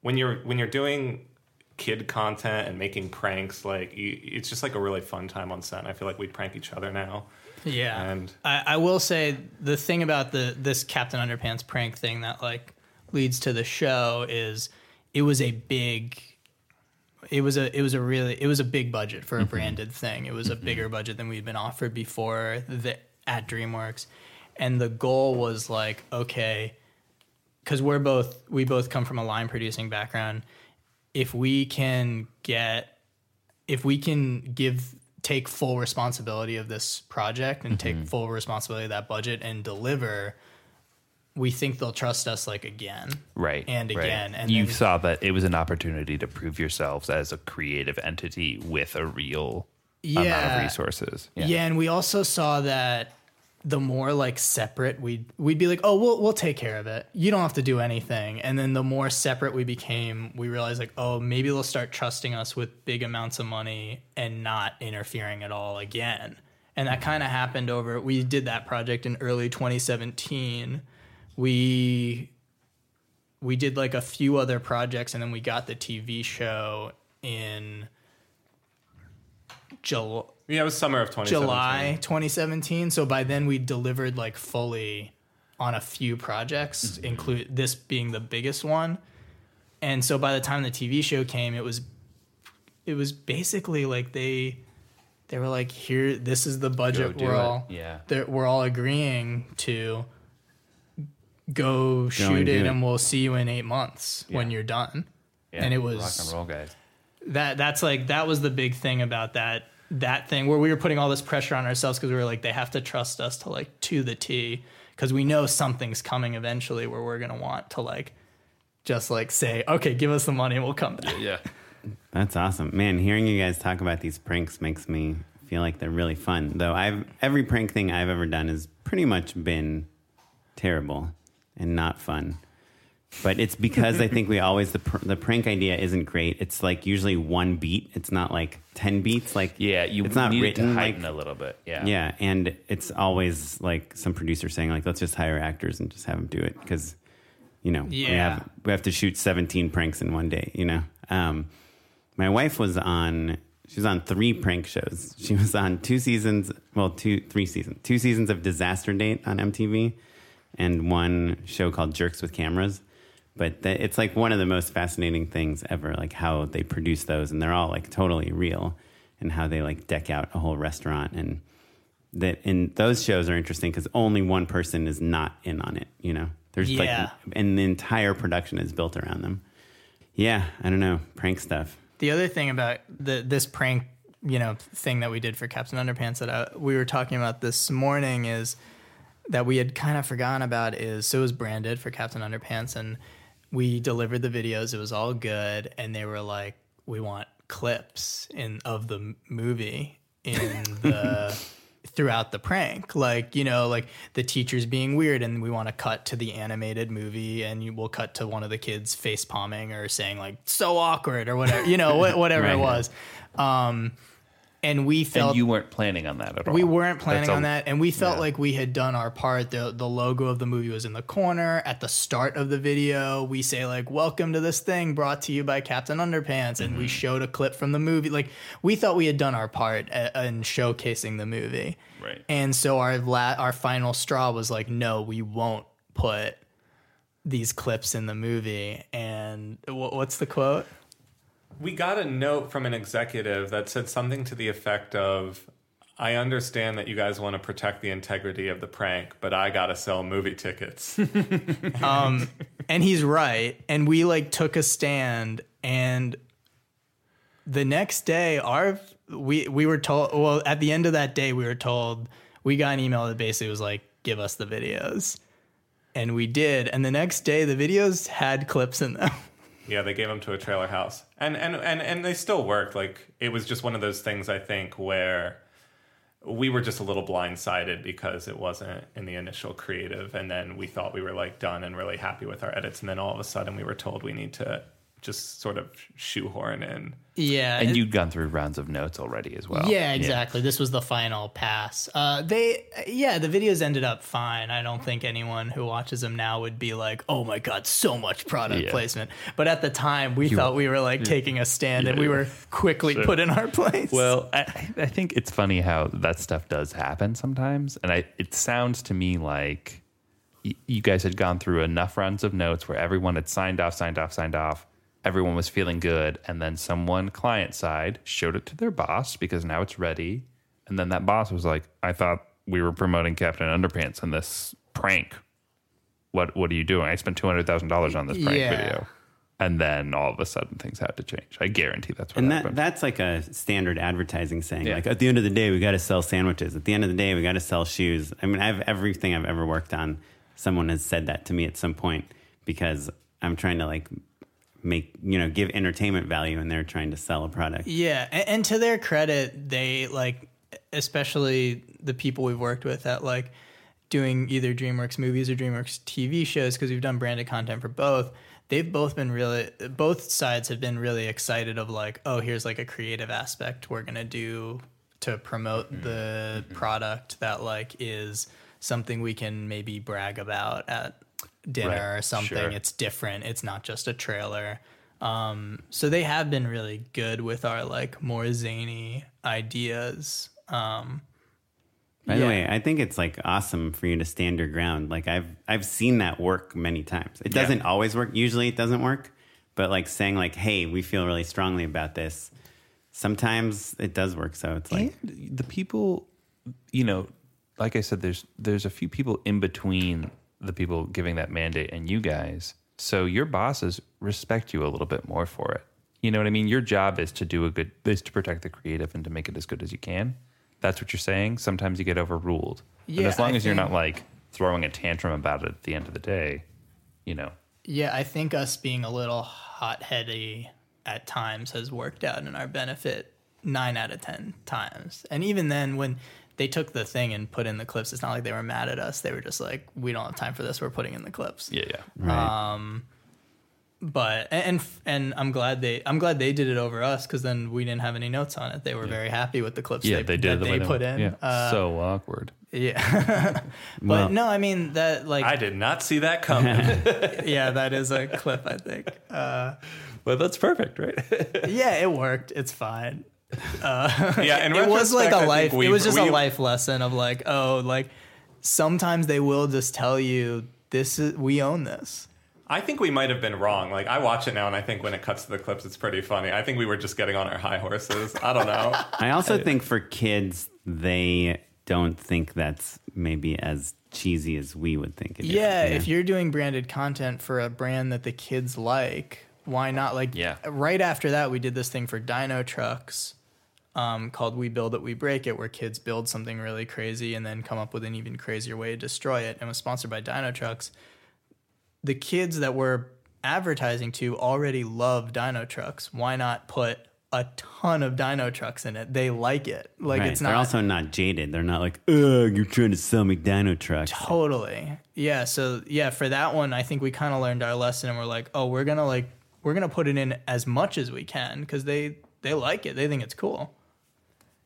when you're when you're doing kid content and making pranks like you, it's just like a really fun time on set. And i feel like we prank each other now. Yeah, And- I, I will say the thing about the this Captain Underpants prank thing that like leads to the show is it was a big, it was a it was a really it was a big budget for a mm-hmm. branded thing. It was a mm-hmm. bigger budget than we'd been offered before the, at DreamWorks, and the goal was like okay, because we're both we both come from a line producing background. If we can get if we can give take full responsibility of this project and take mm-hmm. full responsibility of that budget and deliver we think they'll trust us like again Right. and right. again and you then- saw that it was an opportunity to prove yourselves as a creative entity with a real amount of resources. yeah. and we also saw that the more like separate we'd we'd be like oh we'll we'll take care of it. You don't have to do anything. And then the more separate we became we realized like oh maybe they'll start trusting us with big amounts of money and not interfering at all again. And that kind of happened over we did that project in early 2017 we we did like a few other projects and then we got the TV show in July yeah it was summer of 2017 July 2017. So by then we delivered like fully on a few projects, mm-hmm. include this being the biggest one. And so by the time the TV show came, it was it was basically like they they were like, here, this is the budget we're it. all Yeah. that we're all agreeing to go shoot and it, and we'll see you in eight months when you're done. Yeah. And it was rock and roll, guys. that that's like that was the big thing about that that thing where we were putting all this pressure on ourselves because we were like they have to trust us to like to the T because we know something's coming eventually where we're gonna want to like just like say okay give us the money and we'll come back Yeah. That's awesome, man. Hearing you guys talk about these pranks makes me feel like they're really fun. Though I've every prank thing I've ever done has pretty much been terrible and not fun. But it's because I think we always the pr- the prank idea isn't great. It's like usually one beat. It's not like ten beats. Like Yeah, you it's not need written to like a little bit. Yeah. yeah, and it's always like some producer saying like let's just hire actors and just have them do it because you know we Yeah. have we have to shoot seventeen pranks in one day. You know, um, my wife was on. She was on three prank shows. She was on two seasons, well, two, three seasons, two seasons of Disaster Date on MTV, and one show called Jerks with Cameras. But it's like one of the most fascinating things ever, like how they produce those, and they're all like totally real, and how they like deck out a whole restaurant, and that and those shows are interesting because only one person is not in on it. You know, there's Yeah. like, and the entire production is built around them. Yeah, I don't know, prank stuff. The other thing about the this prank, you know, thing that we did for Captain Underpants that I, we were talking about this morning is that we had kind of forgotten about is so it was branded for Captain Underpants and we delivered the videos. It was all good, and they were like, "We want clips in of the movie in the." throughout the prank like you know like the teachers being weird and we want to cut to the animated movie and you will cut to one of the kids face palming or saying like so awkward or whatever you know wha- whatever Right. it was um and we felt And you weren't planning on that at all. we weren't planning That's a- on that, and we felt like we had done our part. the The logo of the movie was in the corner at the start of the video. We say like "Welcome to this thing," brought to you by Captain Underpants, and we mm-hmm. showed a clip from the movie. Like we thought we had done our part a- in showcasing the movie, Right. And so our la- our final straw was like, "No, we won't put these clips in the movie." And wh- what's the quote? We got a note from an executive that said something to the effect of, I understand that you guys want to protect the integrity of the prank, but I got to sell movie tickets. Um, and he's right. And we like took a stand. And the next day our we we were told well at the end of that day we were told we got an email that basically was like give us the videos. And we did. And the next day the videos had clips in them yeah, they gave them to a trailer house. And, and, and, and they still worked. Like, it was just one of those things, I think, where we were just a little blindsided because it wasn't in the initial creative. And then we thought we were like done and really happy with our edits. And then all of a sudden we were told we need to just sort of shoehorn in. yeah And you'd gone through rounds of notes already as well. yeah, exactly. This was the final pass. Uh, they, yeah, the videos ended up fine. I don't think anyone who watches them now would be like, "Oh my god, so much product Yeah. placement." But at the time, we thought we were like taking a stand, and we were quickly put in our place. Well, I, I think it's funny how that stuff does happen sometimes, and I it sounds to me like y- you guys had gone through enough rounds of notes where everyone had signed off, signed off, signed off. Everyone was feeling good, and then someone client side showed it to their boss because now it's ready, and then that boss was like, "I thought we were promoting Captain Underpants in this prank. What what are you doing? I spent two hundred thousand dollars on this prank Yeah. video." And then all of a sudden things had to change. I guarantee that's what And that, happened. that's like a standard advertising saying. Yeah. Like at the end of the day, we got to sell sandwiches. At the end of the day, we got to sell shoes. I mean, I've everything I've ever worked on. Someone has said that to me at some point because I'm trying to like make you know give entertainment value, and they're trying to sell a product. Yeah, and, and to their credit, they like, especially the people we've worked with at like doing either DreamWorks movies or DreamWorks TV shows because we've done branded content for both. They've both been really, both sides have been really excited of like, oh, here's like a creative aspect we're gonna do to promote mm-hmm. the mm-hmm. product that like is something we can maybe brag about at dinner Right, or something. sure. It's different. It's not just a trailer. Um, so they have been really good with our like more zany ideas. Um, By the way, I think it's like awesome for you to stand your ground. Like I've I've seen that work many times. It doesn't always work. Usually it doesn't work. But like saying like, "Hey, we feel really strongly about this." Sometimes it does work. So it's like and the people you know like i said there's there's a few people in between the people giving that mandate and you guys. So your bosses respect you a little bit more for it. You know what i mean? Your job is to do a good is to protect the creative and to make it as good as you can. That's what you're saying? Sometimes you get overruled. And Yeah, as long I as you're not like throwing a tantrum about it at the end of the day you know. Yeah, I think us being a little hot heady at times has worked out in our benefit nine out of 10 times. And even then, when they took the thing and put in the clips, it's not like they were mad at us. They were just like, we don't have time for this. We're putting in the clips. yeah yeah right. Um, but and and I'm glad they I'm glad they did it over us because then we didn't have any notes on it. They were very happy with the clips. Yeah, they, they did that the way they put in. Yeah, Uh, so awkward. yeah, but Well- no, I mean that like I did not see that coming. yeah, that is a clip. I think. Uh, But that's perfect, right? yeah, it worked. It's fine. Yeah, in it was like retrospect, I a think life. It was just we- a life lesson of like, oh, like sometimes they will just tell you this is we own this. I think we might have been wrong. Like I watch it now, and I think when it cuts to the clips, it's pretty funny. I think we were just getting on our high horses. I don't know. I also think for kids, they don't think that's maybe as cheesy as we would think it is. Yeah, you know? if you're doing branded content for a brand that the kids like, why not? Like, Yeah. Right after that, we did this thing for Dinotrux um, called "We Build It, We Break It," where kids build something really crazy and then come up with an even crazier way to destroy it, and was sponsored by Dinotrux. The kids that we're advertising to already love Dinotrux. Why not put a ton of Dinotrux in it? They like it. Like right. it's not They're also not jaded. They're not like, ugh, you're trying to sell me Dinotrux. Totally. Yeah. So yeah, for that one, I think we kind of learned our lesson, and we're like, oh, we're gonna like we're gonna put it in as much as we can because they they like it. They think it's cool.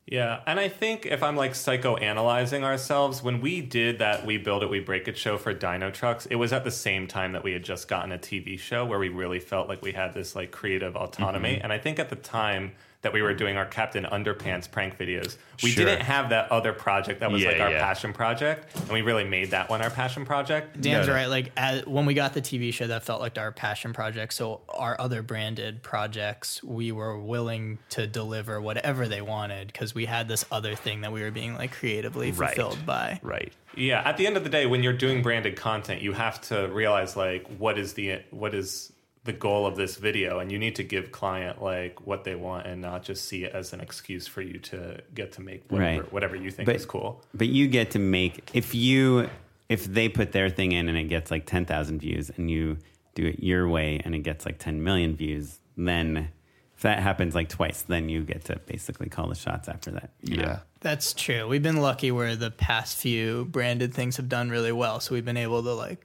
Yeah, and I think if I'm like psychoanalyzing ourselves, when we did that We Build It, We Break It show for Dinotrux, it was at the same time that we had just gotten a TV show where we really felt like we had this like creative autonomy. Mm-hmm. And I think at the time that we were doing our Captain Underpants prank videos, we Sure. didn't have that other project that was Yeah, like our yeah. passion project. And we really made that one our passion project. Dan's Yeah. right. Like as, when we got the TV show, that felt like our passion project. So our other branded projects, we were willing to deliver whatever they wanted because we had this other thing that we were being like creatively Right. fulfilled by. right. Yeah, at the end of the day, when you're doing branded content, you have to realize like what is the what is the goal of this video, and you need to give client like what they want, and not just see it as an excuse for you to get to make whatever, Right. whatever you think But- is cool. But you get to make if you if they put their thing in and it gets like ten thousand views, and you do it your way and it gets like ten million views, then if that happens like twice, then you get to basically call the shots after that. you know? Yeah. That's true. We've been lucky where the past few branded things have done really well. So we've been able to like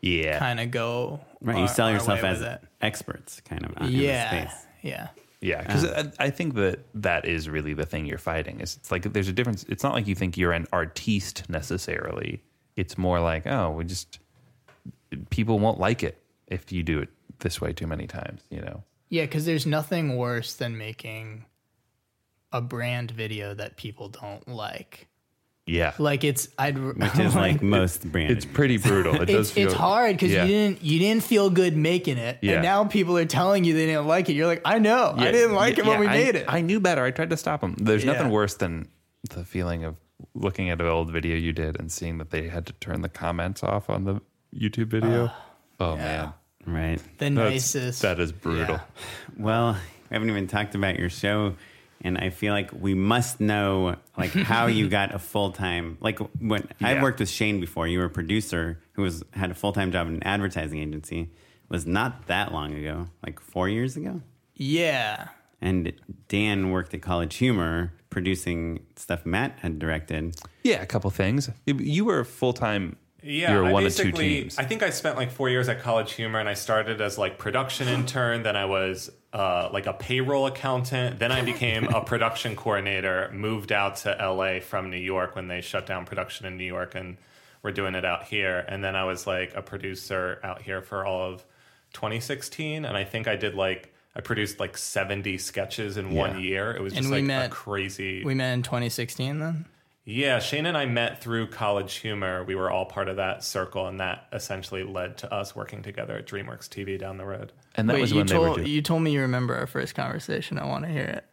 Yeah. kind of go Right. our- you sell yourself as experts, kind of. yeah, space. yeah. Yeah, because uh-huh. I, I think that that is really the thing you're fighting. Is it's like there's a difference. It's not like you think you're an artiste necessarily. It's more like oh, we just people won't like it if you do it this way too many times. You know. Yeah, because there's nothing worse than making a brand video that people don't like. Yeah, Like it's I'd Which is like most branded. it's pretty brutal. It does. it's, it's hard because yeah. you didn't you didn't feel good making it, Yeah. and now people are telling you they didn't like it. You're like, I know, I didn't like yeah, it when yeah, we I- made it. I knew better. I tried to stop them. There's Yeah. nothing worse than the feeling of looking at an old video you did and seeing that they had to turn the comments off on the YouTube video. oh man, right. the That's- nicest. that is brutal. Well, we haven't even talked about your show, and I feel like we must know like how you got a full time. Like when I've worked with Shane before, you were a producer who was had a full time job in an advertising agency. It was not that long ago, like four years ago. yeah, And Dan worked at College Humor producing stuff Matt had directed. Yeah, a couple things. You were a full time. Yeah, you were I one of two basically- teams. I think I spent like four years at College Humor, and I started as like production intern. Then I was uh, like a payroll accountant. Then I became a production coordinator. Moved out to LA from New York when they shut down production in New York, and we're doing it out here. And then I was like a producer out here for all of 2016, and I think I did like. I produced like 70 sketches in one year. It was And just we like met- a crazy. we met in 2016. Then Yeah, Shane and I met through College Humor. We were all part of that circle, and that essentially led to us working together at DreamWorks TV down the road. and that Wait, was you when they were told doing. you told me you remember our first conversation. I want to hear it.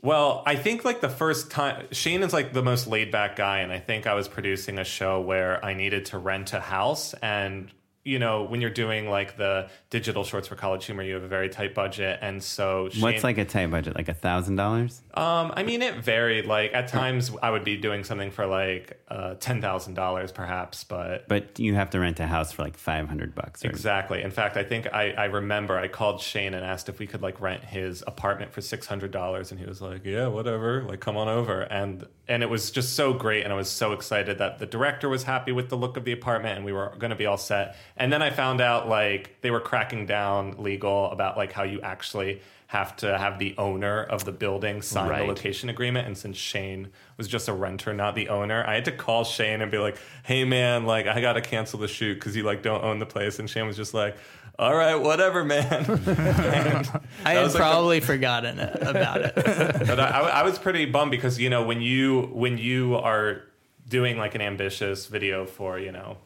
Well, I think like the first time, Shane is like the most laid back guy, and I think I was producing a show where I needed to rent a house. And, you know, when you're doing like the digital shorts for College Humor, you have a very tight budget. And so, Shane, What's like a tight budget? Like a thousand dollars? Um, I mean, it varied. Like at times, I would be doing something for like uh, ten thousand dollars, perhaps, but But you have to rent a house for like five hundred bucks. Or, Exactly. In fact, I think I, I remember I called Shane and asked if we could like rent his apartment for six hundred dollars, and he was like, "Yeah, whatever. Like, come on over." And and it was just so great, and I was so excited that the director was happy with the look of the apartment, and we were going to be all set. And then I found out like they were cracking down legal about like how you actually have to have the owner of the building sign Right. the location agreement. And since Shane was just a renter, not the owner, I had to call Shane and be like, "Hey man, like I got to cancel the shoot because you like don't own the place." And Shane was just like, "All right, whatever, man." I had was, like, the- probably forgotten about it. but I, I was pretty bummed because you know when you when you are doing like an ambitious video for you know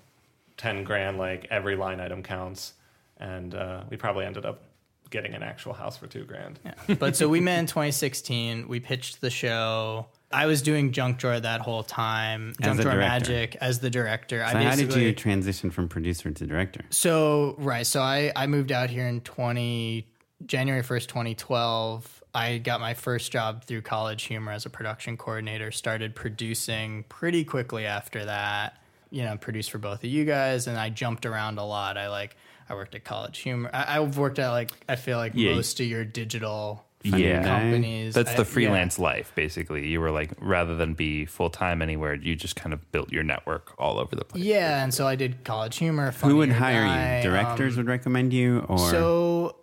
ten grand, like every line item counts, and uh, we probably ended up getting an actual house for two grand. but so we met in 2016. We pitched the show. I was doing Junk Drawer that whole time. As Junk Drawer director. Magic as the director. So I how did you transition from producer to director? So right, so I I moved out here in twenty January first, twenty twelve. I got my first job through College Humor as a production coordinator. Started producing pretty quickly after that. You know, produced for both of you guys, and I jumped around a lot. I like I worked at College Humor. I, I've worked at like I feel like Yeah. most of your digital Yeah. companies. That's I- the yeah. freelance life, basically. You were like, rather than be full time anywhere, you just kind of built your network all over the place. Yeah, and so I did College Humor. Who would hire Die, you? Directors um, would recommend you, or So,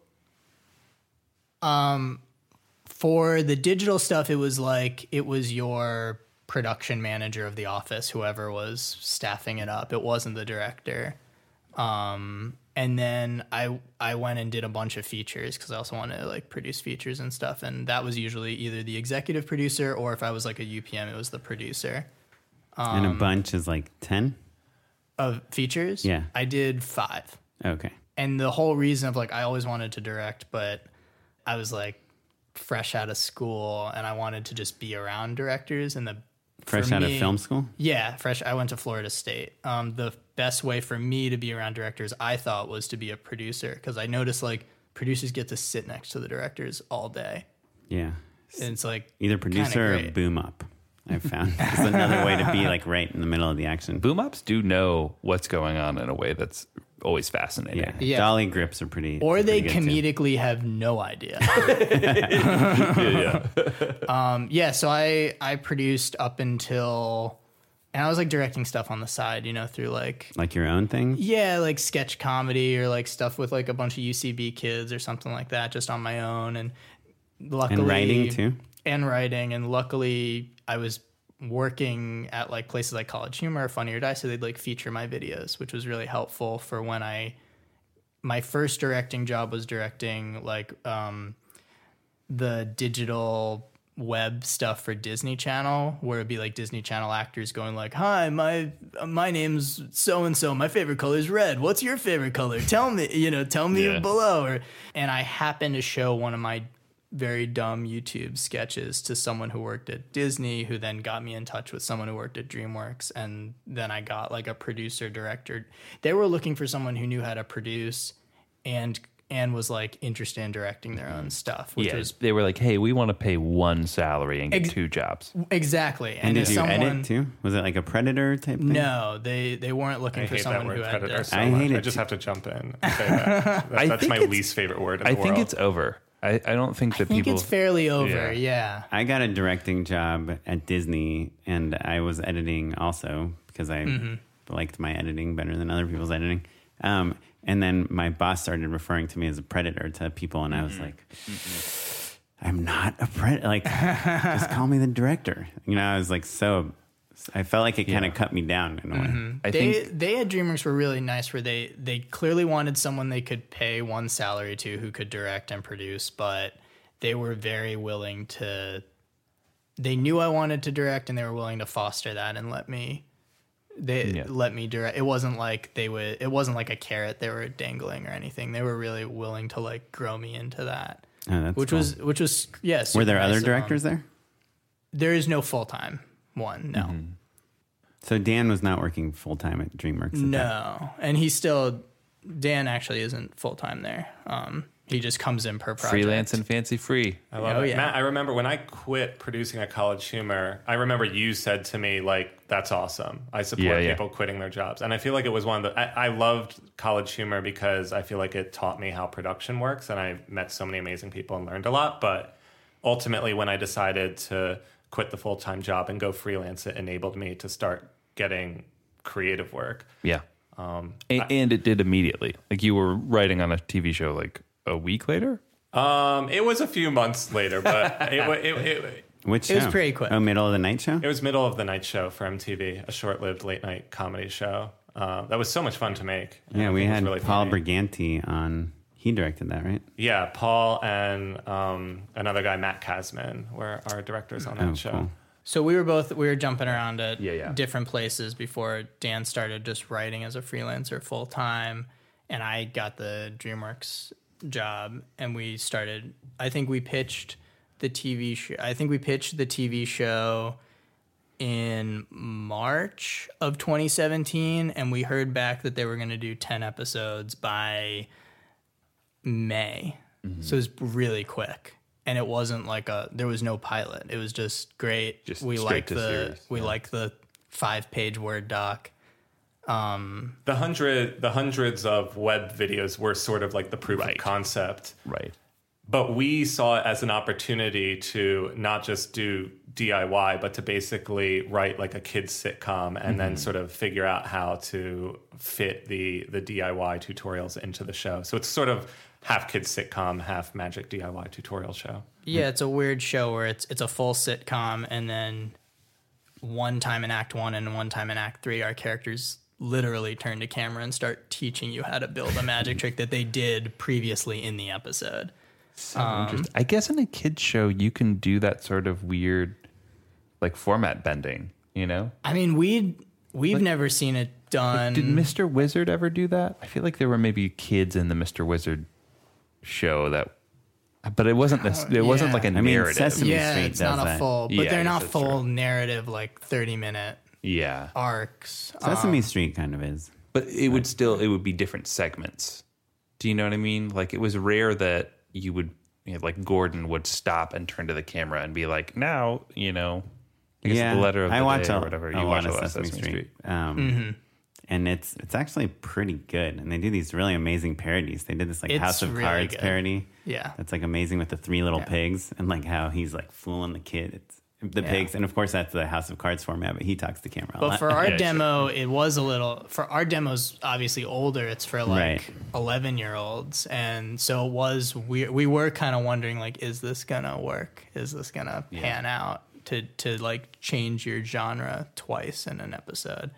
um, for the digital stuff, it was like it was your production manager of the office, whoever was staffing it up. It wasn't the director. Um, and then I I went and did a bunch of features because I also wanted to like produce features and stuff. And that was usually either the executive producer or if I was like a UPM, it was the producer and um, a bunch is like ten. of features. Yeah. I did five. Okay, and the whole reason of like I always wanted to direct, but I was like fresh out of school and I wanted to just be around directors and the fresh out me- of film school. Yeah, fresh. I went to Florida State. Um, the best way for me to be around directors, I thought, was to be a producer because I noticed like producers get to sit next to the directors all day, Yeah, and it's like either producer or boom up. I've found it's another way to be like right in the middle of the action. Boom ups do know what's going on in a way that's always fascinating. Yeah. Yeah. dolly grips are pretty. or are they pretty good, too. comedically have no idea. yeah, yeah. Um, yeah, so I I produced up until, and I was like directing stuff on the side, you know, through like like your own thing. yeah, like sketch comedy or like stuff with like a bunch of UCB kids or something like that, just on my own, and luckily And writing too. and writing, and luckily I was working at like places like College Humor, or Funny or Die, so they'd like feature my videos, which was really helpful for when I. My first directing job was directing like um, the digital web stuff for Disney Channel, where it'd be like Disney Channel actors going like, "Hi, my my name's so and so. My favorite color is red. What's your favorite color? Tell me, you know, tell me Yeah. below." Or, and I happened to show one of my very dumb YouTube sketches to someone who worked at Disney, who then got me in touch with someone who worked at DreamWorks, and then I got like a producer director. They were looking for someone who knew how to produce and and was like interested in directing their own mm-hmm. stuff, which yeah. was They were like, hey, we want to pay one salary and get Ex- two jobs. exactly. And did you someone, edit too? Was it like a preditor type thing? No, they they weren't looking I for someone who had preditor so I much. hate I just have to jump in. And say that. That- that's my least favorite word in I the think world. it's over. I, I don't think that people I think people. it's fairly over. Yeah. Yeah. I got a directing job at Disney, and I was editing also because I Mm-hmm. liked my editing better than other people's editing. Um, and then my boss started referring to me as a preditor to people, and I was Mm-hmm. like, "I'm not a preditor. Like, just call me the director." You know, I was like, so. I felt like it kind of Yeah. cut me down in a way. Mm-hmm. I they think they at DreamWorks were really nice where they they clearly wanted someone they could pay one salary to who could direct and produce, but they were very willing to they knew I wanted to direct and they were willing to foster that and let me they Yeah. let me direct. It wasn't like they would it wasn't like a carrot they were dangling or anything. They were really willing to like grow me into that. Oh, that's which cool. was which was yes. Were there other directors there? There is no full time one, no. So Dan was not working full time at DreamWorks. at that- No, and he still Dan actually isn't full time there. Um, he just comes in per project. freelance and fancy free. I love Oh, it. yeah. Matt, I remember when I quit producing at College Humor, I remember you said to me, like, that's awesome. I support Yeah, yeah. people quitting their jobs. And I feel like it was one of the, I, I loved College Humor because I feel like it taught me how production works. And I met so many amazing people and learned a lot. But ultimately, when I decided to quit the full time job and go freelance, it enabled me to start getting creative work. Yeah. Um, A- and it did immediately. Like you were writing on a TV show like a week later. um, it was a few months later, but it, wa- it, it, Which It was pretty quick. Oh, middle of the night show. it was middle of the night show for MTV, a short-lived late-night comedy show. Uh, that was so much fun to make. yeah, we think it was had really Paul funny. Briganti on. He directed that, right? Yeah, Paul and um, another guy, Matt Kasman, were our directors on that Oh, show. cool. So we were both we were jumping around at Yeah, yeah. different places before Dan started just writing as a freelancer full time, and I got the DreamWorks job, and we started. I think we pitched the TV show. I think we pitched the TV show in March of 2017, and we heard back that they were going to do 10 episodes by May. Mm-hmm. So it was really quick. And it wasn't like a there was no pilot. It was just great. Just we like the series, we yeah. like the five page word doc. Um, the hundred, the hundreds of web videos were sort of like the proof Right. of concept. Right. But we saw it as an opportunity to not just do DIY, but to basically write like a kids sitcom and then mm-hmm. sort of figure out how to fit the the DIY tutorials into the show. So it's sort of half kids sitcom, half magic DIY tutorial show. Yeah, it's a weird show where it's it's a full sitcom and then one time in act 1 and one time in act 3 our characters literally turn to camera and start teaching you how to build a magic trick that they did previously in the episode. Interesting. I guess in a kids show you can do that sort of weird, like format bending. You know, I mean, we we've never seen it done. did Mr. Wizard ever do that? I feel like there were maybe kids in the Mr. Wizard show that, but it wasn't this. It wasn't like a I mean, narrative. Sesame yeah, Street it's does not a full, but Yeah, I they're not full true. narrative like 30 minute yeah, arcs. Sesame Street kind of is. but it would still it would be different segments. Do you know what I mean? Like it was rare that you would you know, like Gordon would stop and turn to the camera and be like, "Now, you know, I guess yeah, the letter of the I watch day a, or whatever." a You lot watch of a lot Sesame, Street, Street. Um, Mm-hmm. And it's it's actually pretty good. And they do these really amazing parodies. They did this like It's House of really Cards good. parody. Yeah. that's like amazing with the three little pigs and like how he's like fooling the kid. It's the pigs, and of course that's the House of Cards format. But he talks to camera. A But lot. for our Yeah, sure. demo, it was a little. For our demo's obviously older. It's for like Right. eleven year olds, and so it was. We we were kind of wondering like, is this gonna work? Is this gonna pan out to to like change your genre twice in an episode?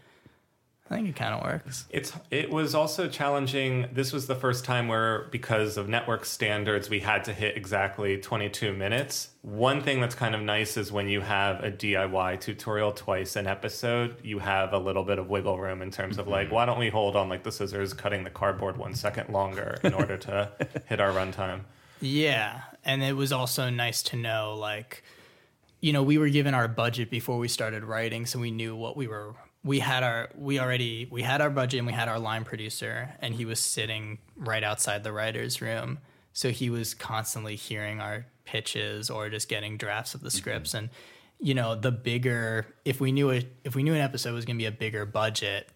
I think it kind of works. It's it was also challenging. This was the first time where because of network standards we had to hit exactly 22 minutes. One thing that's kind of nice is when you have a DIY tutorial twice an episode, you have a little bit of wiggle room in terms of like mm-hmm. why don't we hold on like the scissors cutting the cardboard 1 second longer in order to hit our runtime. Yeah, and it was also nice to know like you know, we were given our budget before we started writing, so we knew what we were we had our we already we had our budget and we had our line producer and he was sitting right outside the writers room. So he was constantly hearing our pitches or just getting drafts of the mm-hmm. scripts and you know, the bigger if we knew it if we knew an episode was going to be a bigger budget,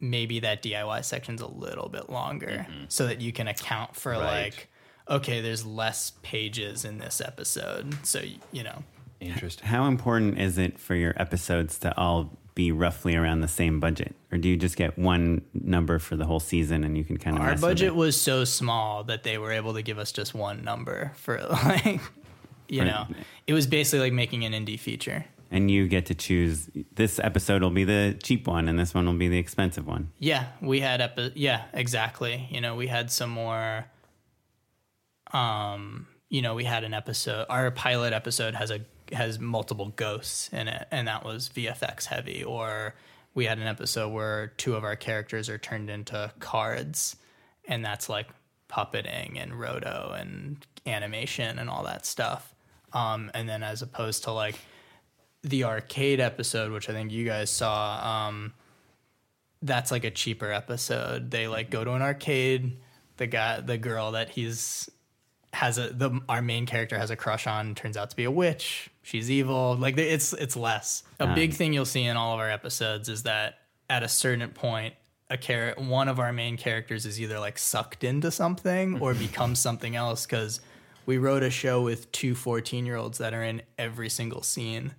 maybe that DIY section's a little bit longer mm-hmm. so that you can account for like okay, there's less pages in this episode. So, you know, Interesting. How important is it for your episodes to all be roughly around the same budget, or do you just get one number for the whole season and you can kind of our budget was so small that they were able to give us just one number for like, you Right. know, it was basically like making an indie feature. and you get to choose this episode will be the cheap one and this one will be the expensive one. Yeah, we had epi- yeah, exactly. You know, we had some more um, you know, we had an episode our pilot episode has a has multiple ghosts in it and that was VFX heavy or we had an episode where two of our characters are turned into cards and that's like puppeting and roto and animation and all that stuff. Um, and then as opposed to like the arcade episode, which I think you guys saw, um, that's like a cheaper episode. They like go to an arcade. The guy, the girl that he's has a the our main character has a crush on turns out to be a witch. She's evil. Like it's it's less. A big thing you'll see in all of our episodes is that at a certain point a char- one of our main characters is either like sucked into something or becomes something else cuz we wrote a show with two 14 year olds that are in every single scene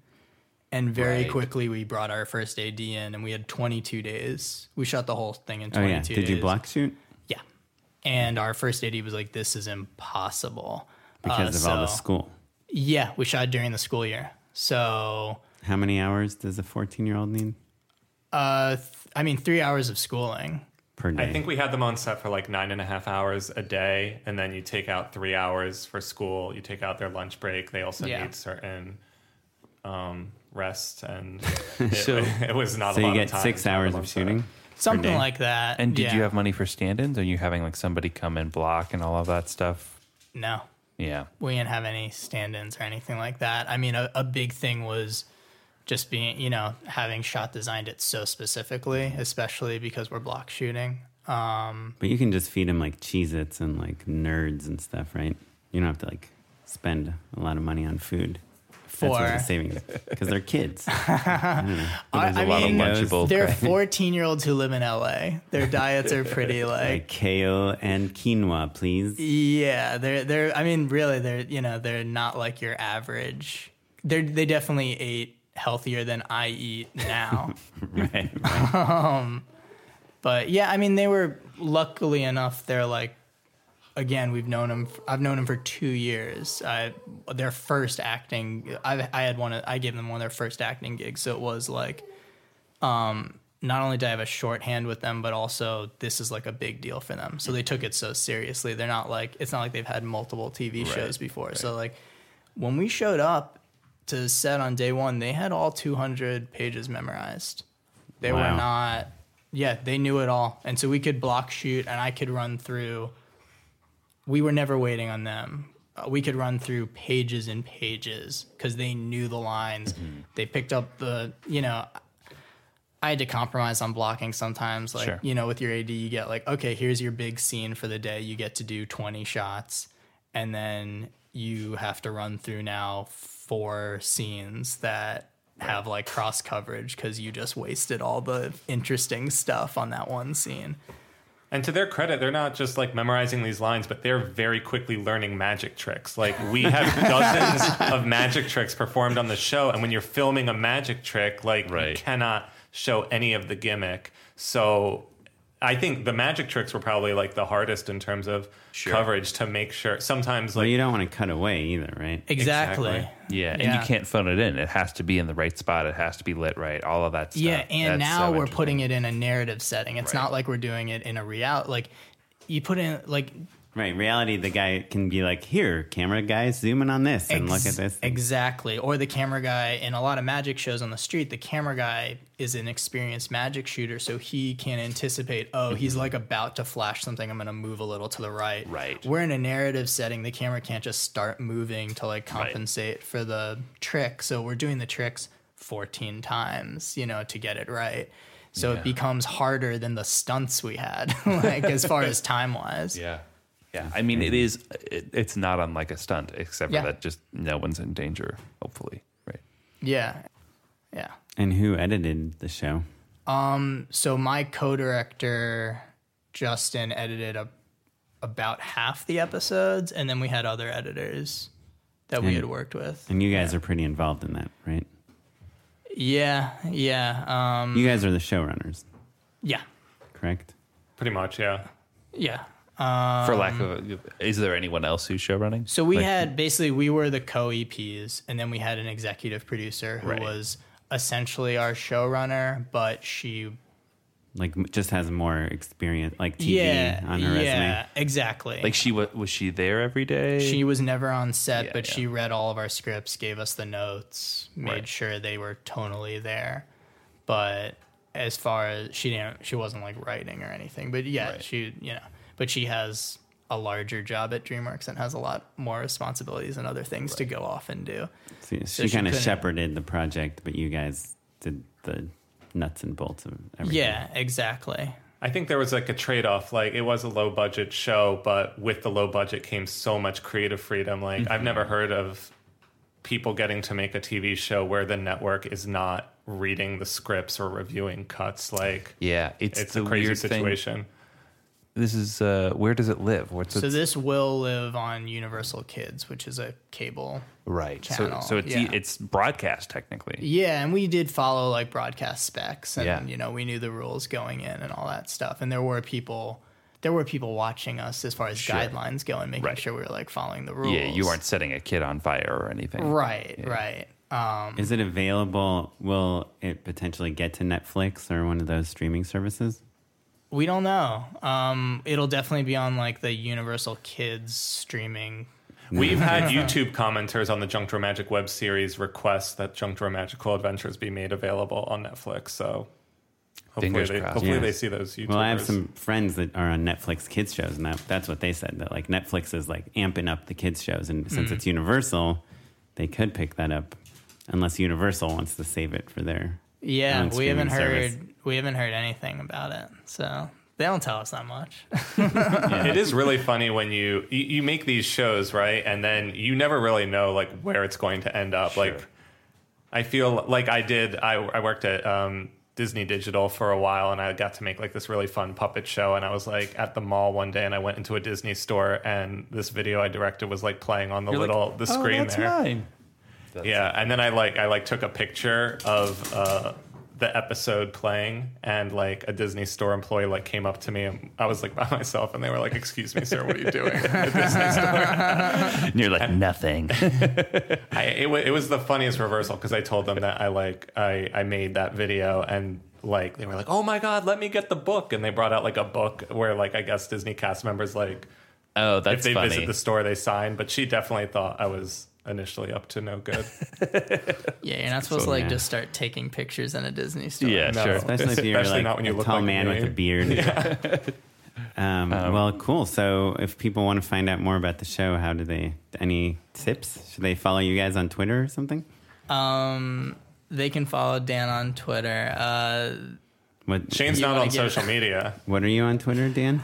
And very Right. quickly, we brought our first AD in, and we had 22 days. We shot the whole thing in Oh 22 yeah. days. Did you black suit? Yeah. And our first AD was like, "This is impossible because Uh, of all the school? Yeah, we shot during the school year. So, How many hours does a 14 year old need uh, th- I mean, three hours of schooling. per day? I think we had them on set for like nine and a half hours a day, and then you take out three hours for school. You take out their lunch break. They also Yeah. need certain um, rest, and it, So- it was not so a you get of time. six hours them on of set. shooting. Something like that. And did Yeah. you have money for stand-ins? Are you having like somebody come and block and all of that stuff? No. Yeah. we didn't have any stand-ins or anything like that. I mean, a, a big thing was just being, you know, having shot designed it so specifically, especially because we're block shooting. Um, But you can just feed them like Cheez Its and like nerds and stuff, right? You don't have to like spend a lot of money on food. That's what For- the savings because they're kids. Mm. I, There's a I lot mean, they're 14 year olds who live in LA. Their diets are pretty like like, kale and quinoa, please. yeah, they're, they're, I mean, really, they're, you know, they're not like your average. They're, they definitely ate healthier than I eat now. right, right. Um, but yeah, I mean, they were luckily enough. They're like, again, we've known them. I've known them for two years. I, their first acting, I, I had one. of- I gave them one of their first acting gigs, so it was like, um, not only did I have a shorthand with them, but also this is like a big deal for them. So they took it so seriously. They're not like it's not like they've had multiple TV shows before. So like when we showed up to set on day one, they had all 200 pages memorized. They Wow. were not. Yeah, they knew it all, and so we could block shoot, and I could run through. We were never waiting on them. Uh, we could run through pages and pages because they knew the lines. They picked up the, you know, I had to compromise on blocking sometimes. Like, Sure. you know, with your AD, you get like, okay, here's your big scene for the day. You get to do 20 shots. And then you have to run through now four scenes that have like cross coverage because you just wasted all the interesting stuff on that one scene. And to their credit, they're not just like memorizing these lines, but they're very quickly learning magic tricks. Like we have dozens of magic tricks performed on the show, and when you're filming a magic trick, like you cannot show any of the gimmick. So I think the magic tricks were probably like the hardest in terms of coverage to make sure. Sometimes Well, like you don't want to cut away either, right? Exactly. Exactly. Yeah, and you can't phone it in. It has to be in the right spot. It has to be lit right. All of that stuff. Yeah, and That's now so we're putting it in a narrative setting. It's Right. not like we're doing it in a real like you put in like Right. Reality, the guy can be like, here, camera guy, zoom in on this and look at Ex- this. Exactly. Or the camera guy in a lot of magic shows on the street, the camera guy is an experienced magic shooter, so he can anticipate, oh, he's mm-hmm. like about to flash something, I'm gonna move a little to the right. Right. We're in a narrative setting, the camera can't just start moving to like compensate for the trick. So we're doing the tricks 14 times, you know, to get it right. So it becomes harder than the stunts we had, like as far as time wise. Yeah. Yeah. I mean, it is, it, it's not unlike a stunt, except Yeah. for that just no one's in danger, hopefully. Right. Yeah. Yeah. and who edited the show? Um, So my co-director Justin edited a, about half the episodes, and then we had other editors that we And- had worked with. And you guys are pretty involved in that, right? Yeah, yeah, um, You guys are the showrunners, yeah, correct? pretty much, yeah. yeah. For lack um, of, is there anyone else who's show running? So we Like- had basically we were the co-EPs, and then we had an executive producer who Right. was essentially our showrunner, but she Like, just has more experience, like TV yeah on her yeah resume. Yeah, exactly Like she was, was she there every day? She was never on set, Yeah, but yeah. she read all of our scripts, gave us the notes, made Right. sure they were tonally there. But as far as she didn't, she wasn't like writing or anything. But yeah, Right. she, you know, but she has a larger job at DreamWorks and has a lot more responsibilities and other things to go off and do. So So she she kind of shepherded the project, but you guys did the nuts and bolts of everything. Yeah, exactly. I think there was like a trade off. Like it was a low budget show, but with the low budget came so much creative freedom. Like I've mm-hmm. never heard of people getting to make a TV show where the network is not reading the scripts or reviewing cuts. Like yeah, it's, it's a crazy weird situation. Thing. This is uh, where does it live? What's So its- this will live on Universal Kids, which is a cable. right? channel, So so it's yeah. it's broadcast technically. Yeah, and we did follow like broadcast specs, and Yeah. you know we knew the rules going in and all that stuff. And there were people, there were people watching us as far as guidelines go and making Right. sure we were like following the rules. Yeah, you aren't setting a kid on fire or anything. right, right. Um, Is it available? Will it potentially get to Netflix or one of those streaming services? We don't know. Um, it'll definitely be on like the Universal Kids streaming. We've had YouTube commenters on the Junk Drawer Magic web series request that Junk Drawer Magical Adventures be made available on Netflix. So hopefully, Fingers they, crossed. hopefully Yeah. they see those YouTubers. Well, I have some friends that are on Netflix kids shows, and that, that's what they said. That like Netflix is like amping up the kids shows, and since it's Universal, they could pick that up, unless Universal wants to save it for their. Yeah, we haven't streaming heard we haven't heard anything about it, so they don't tell us that much. It is really funny when you, you you make these shows, right? And then you never really know like where it's going to end up. Like I feel like I did I I worked at um Disney Digital for a while and I got to make like this really fun puppet show and I was like at the mall one day and I went into a Disney store and this video I directed was like playing on the You're like, little the "Oh, screen that's there. mine." Yeah, and then I like I like took a picture of uh, the episode playing, and like a Disney store employee like came up to me, and I was like by myself, and they were like, "Excuse me, sir, what are you doing at Disney store?" And you're like nothing. I, it, wa- it was the funniest reversal because I told them that I like I I made that video and. Like they were like, oh my god, let me get the book, and they brought out like a book where like I guess Disney cast members like oh, that's if they funny. visit the store they sign, but she definitely thought I was initially up to no good. Yeah, you're not supposed to like yeah. just start taking pictures in a Disney store. yeah, No. sure. Especially if you're Especially like not when you a look tall like man me. with a beard. um, well, cool. So, if people want to find out more about the show, how do they? Any tips? Should they follow you guys on Twitter or something? Um, they can follow Dan on Twitter. Uh, What Shane's not on give- social media. What are you on Twitter, Dan?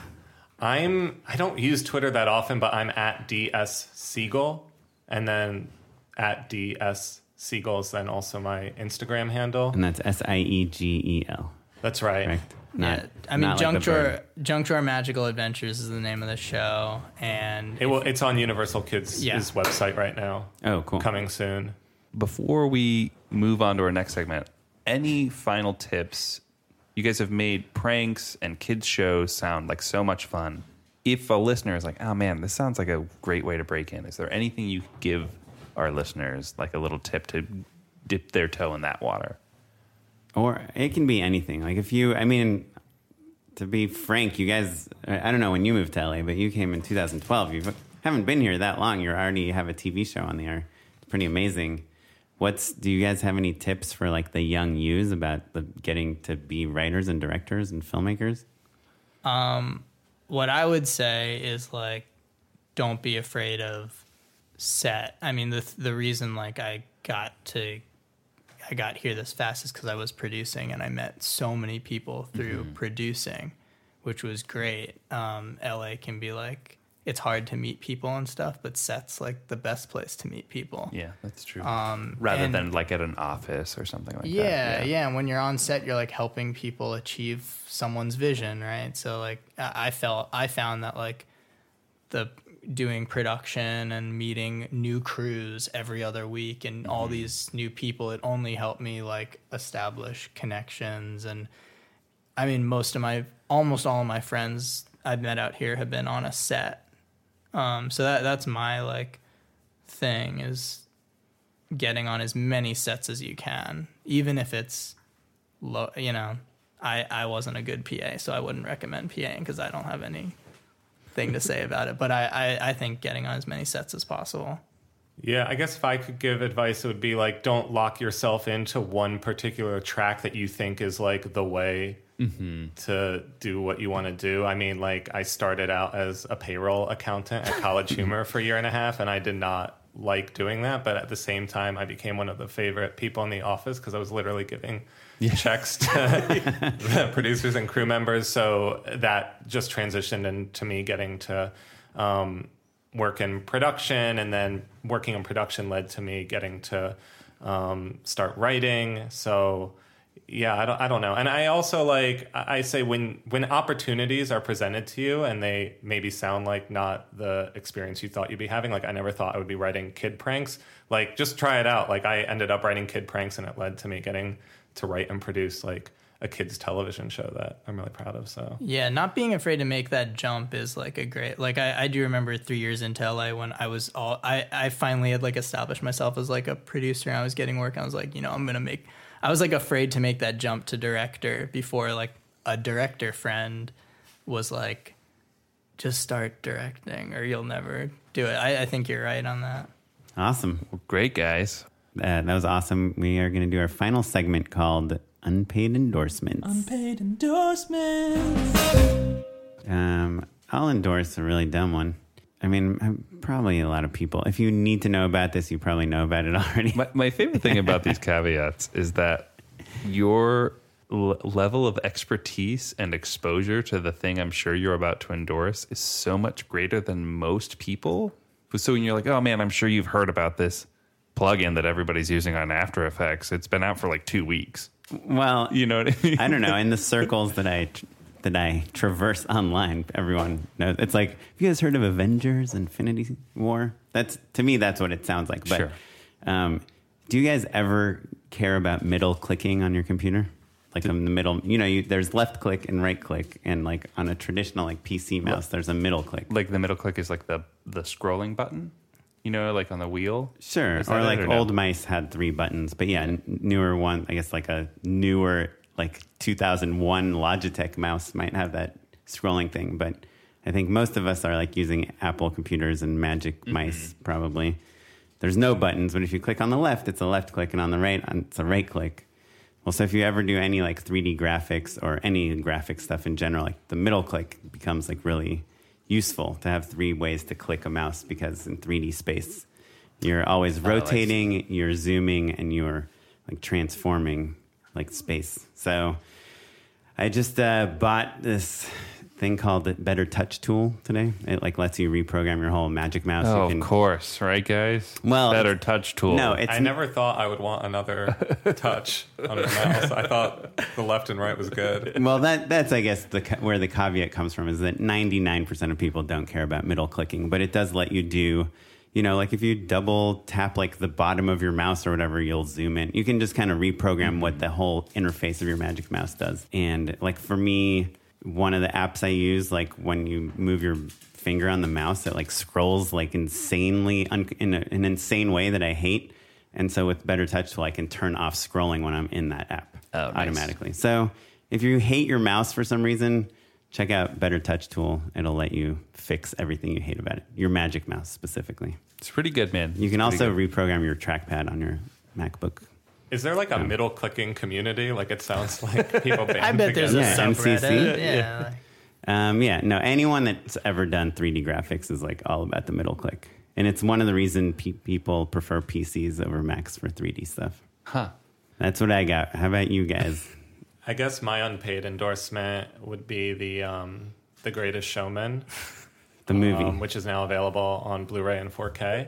I'm I don't use Twitter that often, but I'm at DS Siegel, and then at DS Siegel is then also my Instagram handle. And that's S I E G E L. That's right. Correct. yeah, I mean, not like Junk Drawer. Junk Drawer Magical Adventures is the name of the show, and It will, it's on Universal Kids' Yeah. website right now. Oh, cool. Coming soon. Before we move on to our next segment, any final tips? You guys have made pranks and kids shows sound like so much fun. If a listener is like, "Oh man, this sounds like a great way to break in," is there anything you could give our listeners, like a little tip to dip their toe in that water? Or it can be anything. Like if you, I mean, to be frank, you guys, I don't know when you moved to LA, but you came in 2012. You haven't been here that long. You already have a TV show on the air. It's pretty amazing. What's do you guys have any tips for like the young yous about the, getting to be writers and directors and filmmakers? Um, what I would say is like, don't be afraid of set. I mean, the the reason like I got to I got here this fast is because I was producing and I met so many people through producing, which was great. Um, LA can be like it's hard to meet people and stuff, but sets like the best place to meet people. Yeah, that's true. Um, Rather and- than like at an office or something like yeah, that. yeah, yeah. And when you're on set, you're like helping people achieve someone's vision, right? So like I I felt I found that like the doing production and meeting new crews every other week and all these new people, it only helped me like establish connections and I mean most of my almost all of my friends I've met out here have been on a set. Um, so that that's my like thing is getting on as many sets as you can, even if it's low. You know, I I wasn't a good PA, so I wouldn't recommend PAing because I don't have any thing to say about it. But I, I I think getting on as many sets as possible. Yeah, I guess if I could give advice, it would be like don't lock yourself into one particular track that you think is like the way to do what you want to do. I mean, like I started out as a payroll accountant at College Humor for a year and a half, and I did not like doing that. But at the same time, I became one of the favorite people in the office because I was literally giving checks to the producers and crew members. So that just transitioned into me getting to. Um, work in production and then working in production led to me getting to um, start writing so yeah, I don't, I don't know. And I also like, I say when, when opportunities are presented to you and they maybe sound like not the experience you thought you'd be having, like I never thought I would be writing kid pranks. Like just try it out. Like I ended up writing kid pranks and it led to me getting to write and produce like a kids television show that I'm really proud of. So Yeah, not being afraid to make that jump is like a great like I, I do remember three years into LA when I was all I, I finally had like established myself as like a producer and I was getting work. I was like, you know, I'm gonna make I was like afraid to make that jump to director before like a director friend was like, just start directing or you'll never do it. I, I think you're right on that. Awesome. Great guys. Uh, that was awesome. We are going to do our final segment called Unpaid Endorsements. Unpaid endorsements. Um, I'll endorse a really dumb one. I mean, um, probably a lot of people. If you need to know about this, you probably know about it already. My, my favorite thing about these caveats is that your l- level of expertise and exposure to the thing I'm sure you're about to endorse is so much greater than most people. So when you're like, oh man, I'm sure you've heard about this plugin that everybody's using on After Effects. It's been out for like two weeks. well, You know what I mean? I don't know. In the circles that I that I traverse online, everyone knows. It's like, have you guys heard of Avengers: Infinity War? That's to me, that's what it sounds like. But Sure. um, do you guys ever care about middle clicking on your computer? Like in the middle, you know, you, there's left click and right click, and like on a traditional like PC mouse, there's a middle click. like the middle click is like the the scrolling button, you know, like on the wheel. Sure. Or like or no? old mice had three buttons, but yeah, n- newer one, I guess like a newer like 2001 Logitech mouse might have that scrolling thing, but I think most of us are like using Apple computers and Magic Mm-hmm. mice probably. There's no buttons, but if you click on the left, it's a left click, and on the right, it's a right click. Well, so if you ever do any like 3D graphics or any graphic stuff in general, like the middle click becomes like really useful to have three ways to click a mouse because in 3D space, you're always rotating, you're zooming, and you're like transforming like space. So I just uh, bought this thing called the Better Touch tool today. It like lets you reprogram your whole Magic Mouse. Oh, you can, of course, right, guys? Well, better touch tool. No, it's I never thought I would want another touch on the mouse. I thought the left and right was good. well, that that's I guess the where the caveat comes from is that 99% of people don't care about middle clicking, but it does let you do you know, like if you double tap like the bottom of your mouse or whatever, you'll zoom in. You can just kind of reprogram what the whole interface of your Magic Mouse does. And like for me, one of the apps I use, like when you move your finger on the mouse, it like scrolls like insanely un- in a, an insane way that I hate. And so with Better Touch Tool, I can turn off scrolling when I'm in that app Oh, nice. automatically. So if you hate your mouse for some reason, check out Better Touch Tool. It'll let you fix everything you hate about it. Your Magic Mouse specifically. It's pretty good, man. You can It's also reprogram your trackpad on your MacBook. Is there like a middle clicking community? Like it sounds like people band I bet there's a Yeah, subreddit. MCC. Yeah. like- Um, yeah, no, anyone that's ever done 3D graphics is like all about the middle click. And it's one of the reason pe- people prefer PCs over Macs for 3D stuff. Huh. That's what I got. How about you guys? I guess my unpaid endorsement would be the um, the Greatest Showman, The movie. um, which is now available on Blu-ray and 4K.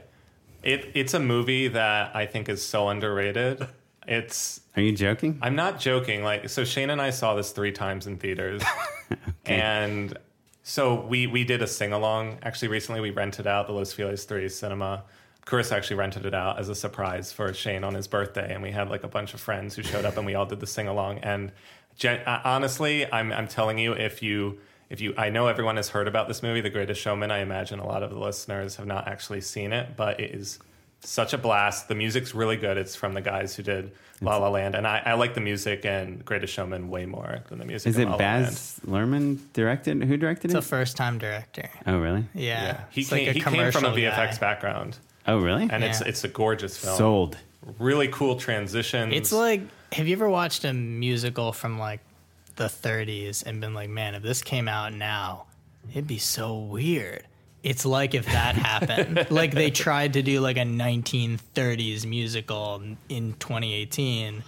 It it's a movie that I think is so underrated. It's Are you joking? I'm not joking. Like, so Shane and I saw this three times in theaters, and so we we did a sing along. Actually, recently we rented out the Los Feliz Three Cinema. Chris actually rented it out as a surprise for Shane on his birthday, and we had like a bunch of friends who showed up, and we all did the sing along. And gen- uh, honestly, I'm I'm telling you, if you if you, I know everyone has heard about this movie, The Greatest Showman. I imagine a lot of the listeners have not actually seen it, but it is such a blast. The music's really good. It's from the guys who did La La Land, and I, I like the music and Greatest Showman way more than the music. Is it La La Land. Baz Luhrmann directed? Who directed it? It's a first time director. Oh, really? Yeah. Yeah, he came, like a he came from a VFX guy. background, Oh, really? and it's Yeah. it's a gorgeous film. Sold. really cool transitions. It's like, have you ever watched a musical from like the 30s and been like, man, if this came out now, it'd be so weird. It's like if that happened. like they tried to do like a 1930s musical in 2018.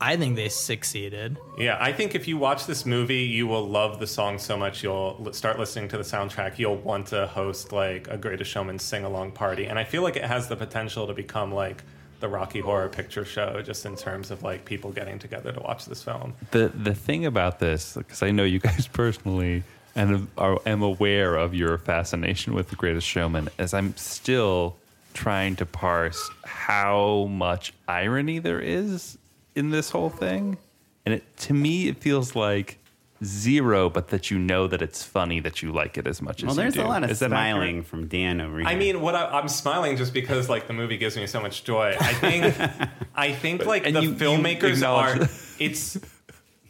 I think they succeeded. Yeah, I think if you watch this movie, you will love the song so much you'll l- start listening to the soundtrack. You'll want to host like a Greatest Showman sing along party, and I feel like it has the potential to become like the Rocky Horror Picture Show, just in terms of like people getting together to watch this film. The the thing about this, because I know you guys personally, and are, am aware of your fascination with The Greatest Showman, is I'm still trying to parse how much irony there is in this whole thing, and it to me it feels like zero, but that you know that it's funny that you like it as much as Well, as there's a lot of Is smiling from Dan over here. I mean, what I, I'm smiling just because like the movie gives me so much joy. I think, I think like And the you- you filmmakers are. It's,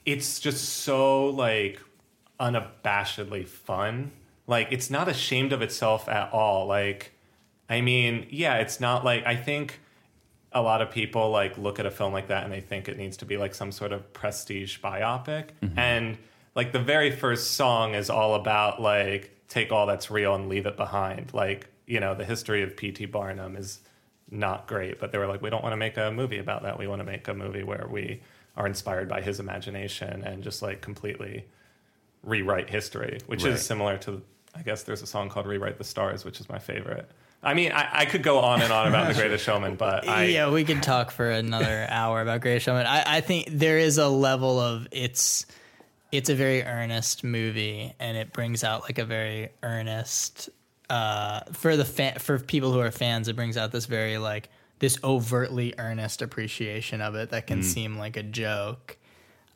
it's just so like unabashedly fun. Like it's not ashamed of itself at all. Like, I mean, yeah, it's not like I think a lot of people like look at a film like that and they think it needs to be like some sort of prestige biopic. Mm-hmm. And like the very first song is all about like take all that's real and leave it behind. Like you know the history of pt barnum is not great but they were like we don't want to make a movie about that. We want to make a movie where we are inspired by his imagination and just like completely rewrite history which Right. is similar to i guess there's a song called rewrite the stars which is my favorite I mean, I, I could go on and on about The Greatest Showman, but I, yeah, we could talk for another hour about Greatest Showman. I, I think there is a level of it's it's a very earnest movie, and it brings out like a very earnest uh, for the fan, for people who are fans. It brings out this very like this overtly earnest appreciation of it that can seem like a joke.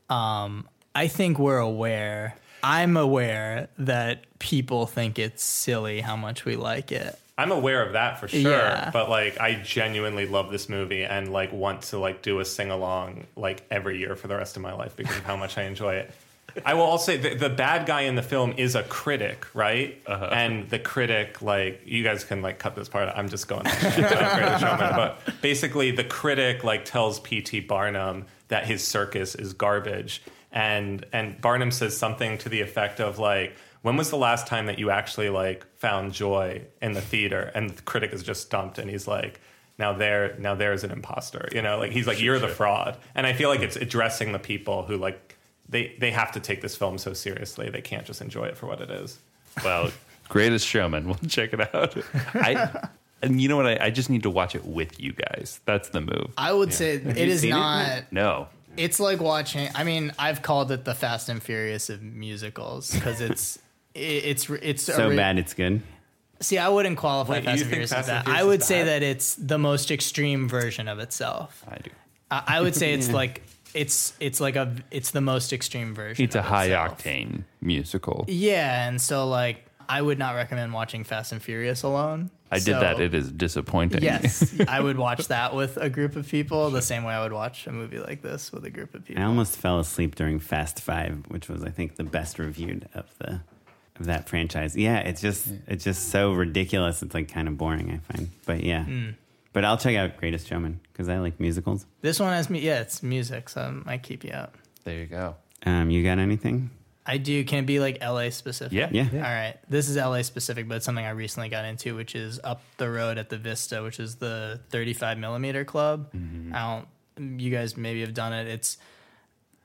Um, I think we're aware. I'm aware that people think it's silly how much we like it. I'm aware of that for sure. Yeah. But like, I genuinely love this movie and like want to like do a sing along like every year for the rest of my life because of how much I enjoy it. I will also say the, the bad guy in the film is a critic, right? Uh-huh. And the critic, like, you guys can like cut this part. out. I'm just going. on shit about Showman. But basically, the critic like tells P.T. Barnum that his circus is garbage, and and Barnum says something to the effect of like, "When was the last time that you actually like found joy in the theater?" And the critic is just stumped, and he's like. Now there, now there's an imposter. You know, like he's like you're the fraud, and I feel like it's addressing the people who like they they have to take this film so seriously. They can't just enjoy it for what it is. Well, Greatest Showman. We'll check it out. I and you know what? I, I just need to watch it with you guys. That's the move. I would say it you is it? not. No, It's like watching. I mean, I've called it the Fast and Furious of musicals because it's it, it's it's so ori- bad it's good. See, I wouldn't qualify Wait, Fast and Furious as Fast that. Furious I would say bad? that it's the most extreme version of itself. I do. I, I would say it's like it's it's like a it's the most extreme version. It's a of high itself. octane musical. Yeah, and so like I would not recommend watching Fast and Furious alone. I did that. It is disappointing. Yes, I would watch that with a group of people the same way I would watch a movie like this with a group of people. I almost fell asleep during Fast Five, which was I think the best reviewed of the of that franchise. Yeah, it's just it's just so ridiculous. It's like kind of boring. I find, but yeah. But I'll check out Greatest Showman because I like musicals. This one has me. Yeah, it's music, so it might keep you up. there you go. Um, you got anything? I do. Can it be like LA specific? Yeah. Yeah. All right. This is LA specific, but it's something I recently got into, which is up the road at the Vista, which is the 35 millimeter club. I don't. You guys maybe have done it. It's.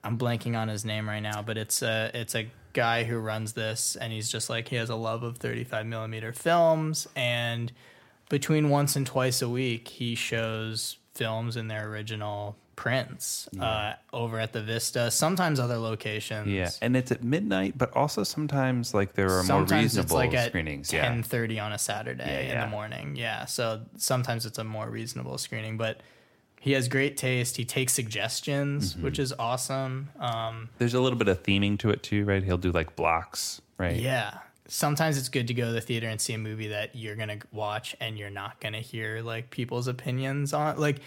I'm blanking on his name right now, but it's a it's a guy who runs this, and he's just like he has a love of 35 millimeter films, and between once and twice a week, he shows films in their original prints uh, over at the Vista. Sometimes other locations. Yeah, and it's at midnight, but also sometimes like there are more sometimes reasonable it's like at screenings. ten yeah, thirty on a Saturday Yeah, in the morning. Yeah, so sometimes it's a more reasonable screening, but he has great taste. He takes suggestions, Mm-hmm. which is awesome. Um, there's a little bit of theming to it too, right? He'll do like blocks, right? yeah, sometimes it's good to go to the theater and see a movie that you're gonna watch and you're not gonna hear like people's opinions on. Like,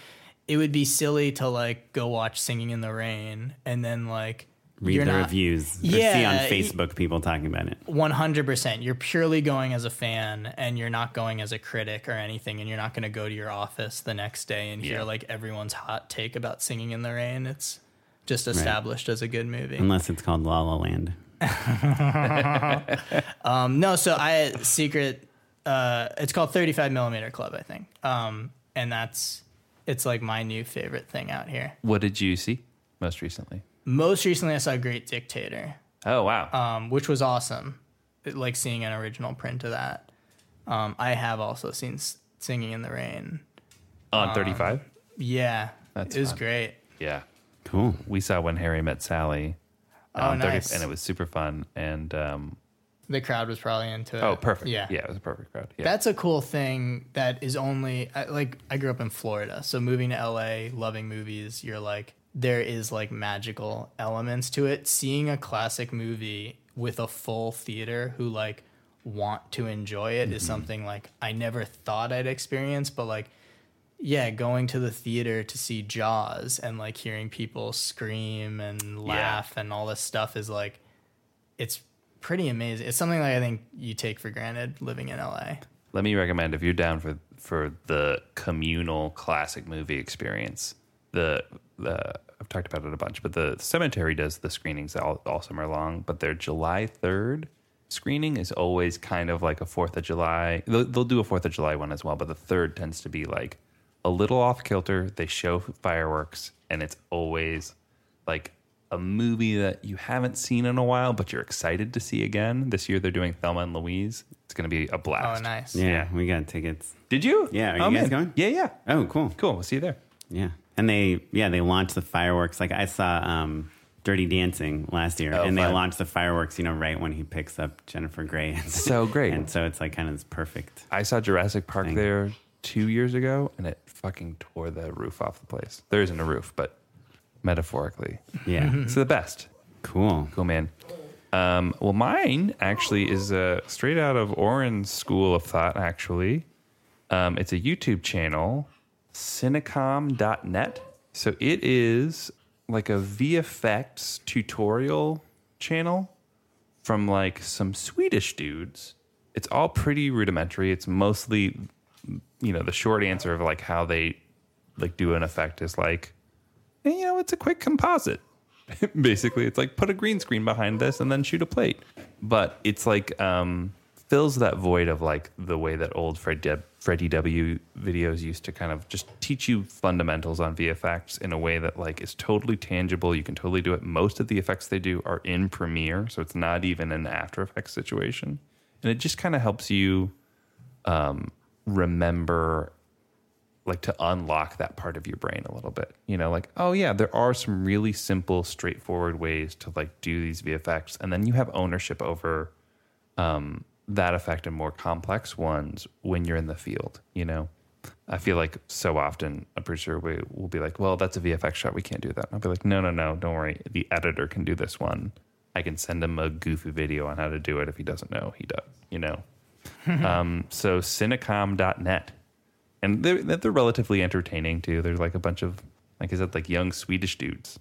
it would be silly to like go watch Singing in the Rain and then like Read you're the not- reviews. or see Yeah, on y- Facebook people talking about it. One hundred percent. You're purely going as a fan, and you're not going as a critic or anything. And you're not going to go to your office the next day and hear Yeah. like everyone's hot take about singing in the rain. It's just established as a good movie. Unless it's called La La Land. Um, no, so I secret. Uh, it's called Thirty Five Millimeter Club, I think. Um, and that's it's like my new favorite thing out here. What did you see most recently? Most recently, I saw Great Dictator. Oh wow, um, which was awesome. It- like seeing an original print of that. Um, I have also seen S- Singing in the Rain. on 35. Yeah, That's it was fun. great. Yeah. Cool. We saw When Harry Met Sally. Oh, on 30th, nice. and it was super fun. And um, The crowd was probably into oh, it. oh, perfect. Yeah, yeah, it was a perfect crowd. Yeah, That's a cool thing that is only I- like I grew up in Florida, so moving to LA, loving movies, you're like there is like magical elements to it. Seeing a classic movie with a full theater who like want to enjoy it is mm-hmm. something like I never thought I'd experience, but like yeah, going to the theater to see Jaws and like hearing people scream and laugh and all this stuff is like it's pretty amazing. It's something that I think you take for granted living in LA. Let me recommend if you're down for for the communal classic movie experience. The the I've talked about it a bunch, but the cemetery does the screenings all, all summer long. But their July third screening is always kind of like a Fourth of July. They'll, they'll do a Fourth of July one as well, but the third tends to be like a little off kilter. They show fireworks, and it's always like a movie that you haven't seen in a while, but you're excited to see again. This year they're doing Thelma and Louise. It's going to be a blast. Oh, nice. Yeah, Yeah. we got tickets. Did you? Yeah, are you Oh, guys man. going? Yeah, yeah. Oh, cool. Cool. We'll see you there. Yeah. And they, yeah, they launched the fireworks. Like I saw um, Dirty Dancing last year, Oh, and they fun. launched the fireworks, you know, right when he picks up Jennifer Grey. So great. and so it's like kind of this perfect. I saw Jurassic Park Thing. there two years ago, and it fucking tore the roof off the place. There isn't a roof, but metaphorically, Yeah. it's the best. cool. Cool, man. Um, well, mine actually is uh, straight out of Oren's school of thought. Actually, um, it's a YouTube channel, Cinecom.net. So it is like a VFX tutorial channel from like some Swedish dudes. It's all pretty rudimentary. It's mostly, you know, the short answer of like how they like do an effect is like, eh, you know, it's a quick composite. Basically, it's like put a green screen behind this and then shoot a plate. But it's like um, fills that void of like the way that old Fred D- Freddie W videos used to kind of just teach you fundamentals on VFX in a way that like is totally tangible. You can totally do it. Most of the effects they do are in Premiere, so it's not even an After Effects situation, and it just kind of helps you um, remember like to unlock that part of your brain a little bit. You know, like, oh yeah, there are some really simple, straightforward ways to like do these VFX, and then you have ownership over um, that effect and more complex ones when you're in the field. You know, I feel like so often a producer will, will be like, well, that's a VFX shot, we can't do that. And I'll be like, no, no, no, don't worry, the editor can do this one. I can send him a goofy video on how to do it if he doesn't know. He does, you know. um, so cinecom.net and they're they're relatively entertaining too. There's like a bunch of like I said, like young Swedish dudes.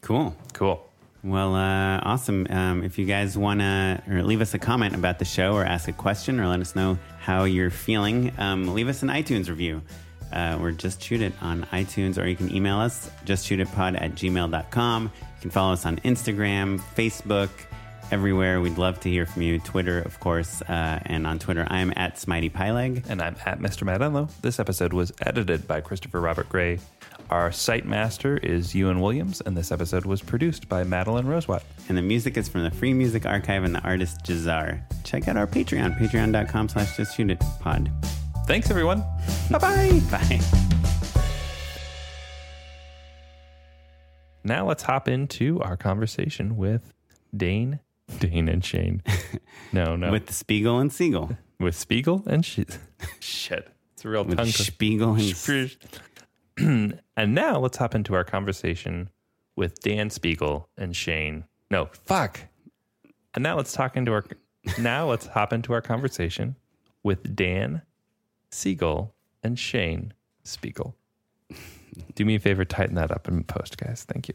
Cool. Cool. Well, uh, awesome. Um, if you guys want to or leave us a comment about the show or ask a question or let us know how you're feeling, um, leave us an iTunes review. Uh, or just shoot it on iTunes, or you can email us, just shoot it pod at gmail.com. You can follow us on Instagram, Facebook, everywhere. We'd love to hear from you. Twitter, of course. Uh, and on Twitter, I'm at Smitey Pyleg. And I'm at Mr. Matt Enlow. This episode was edited by Christopher Robert Gray. Our site master is Ewan Williams, and this episode was produced by Madeline Rosewatt. And the music is from the Free Music Archive and the artist Jahzzar. Check out our Patreon, patreon.com slash just shoot it pod. Thanks, everyone. Bye bye. Bye. Now let's hop into our conversation with Dane, Dane and Shane. No, no, With Spiegel and Siegel. with Spiegel and she, shit. It's a real With tongue. Spiegel and and now let's hop into our conversation with Dan Spiegel and Shane. No, fuck. And now let's talk into our. Now let's hop into our conversation with Dan Siegel and Shane Spiegel. Do me a favor, tighten that up in post, guys. Thank you.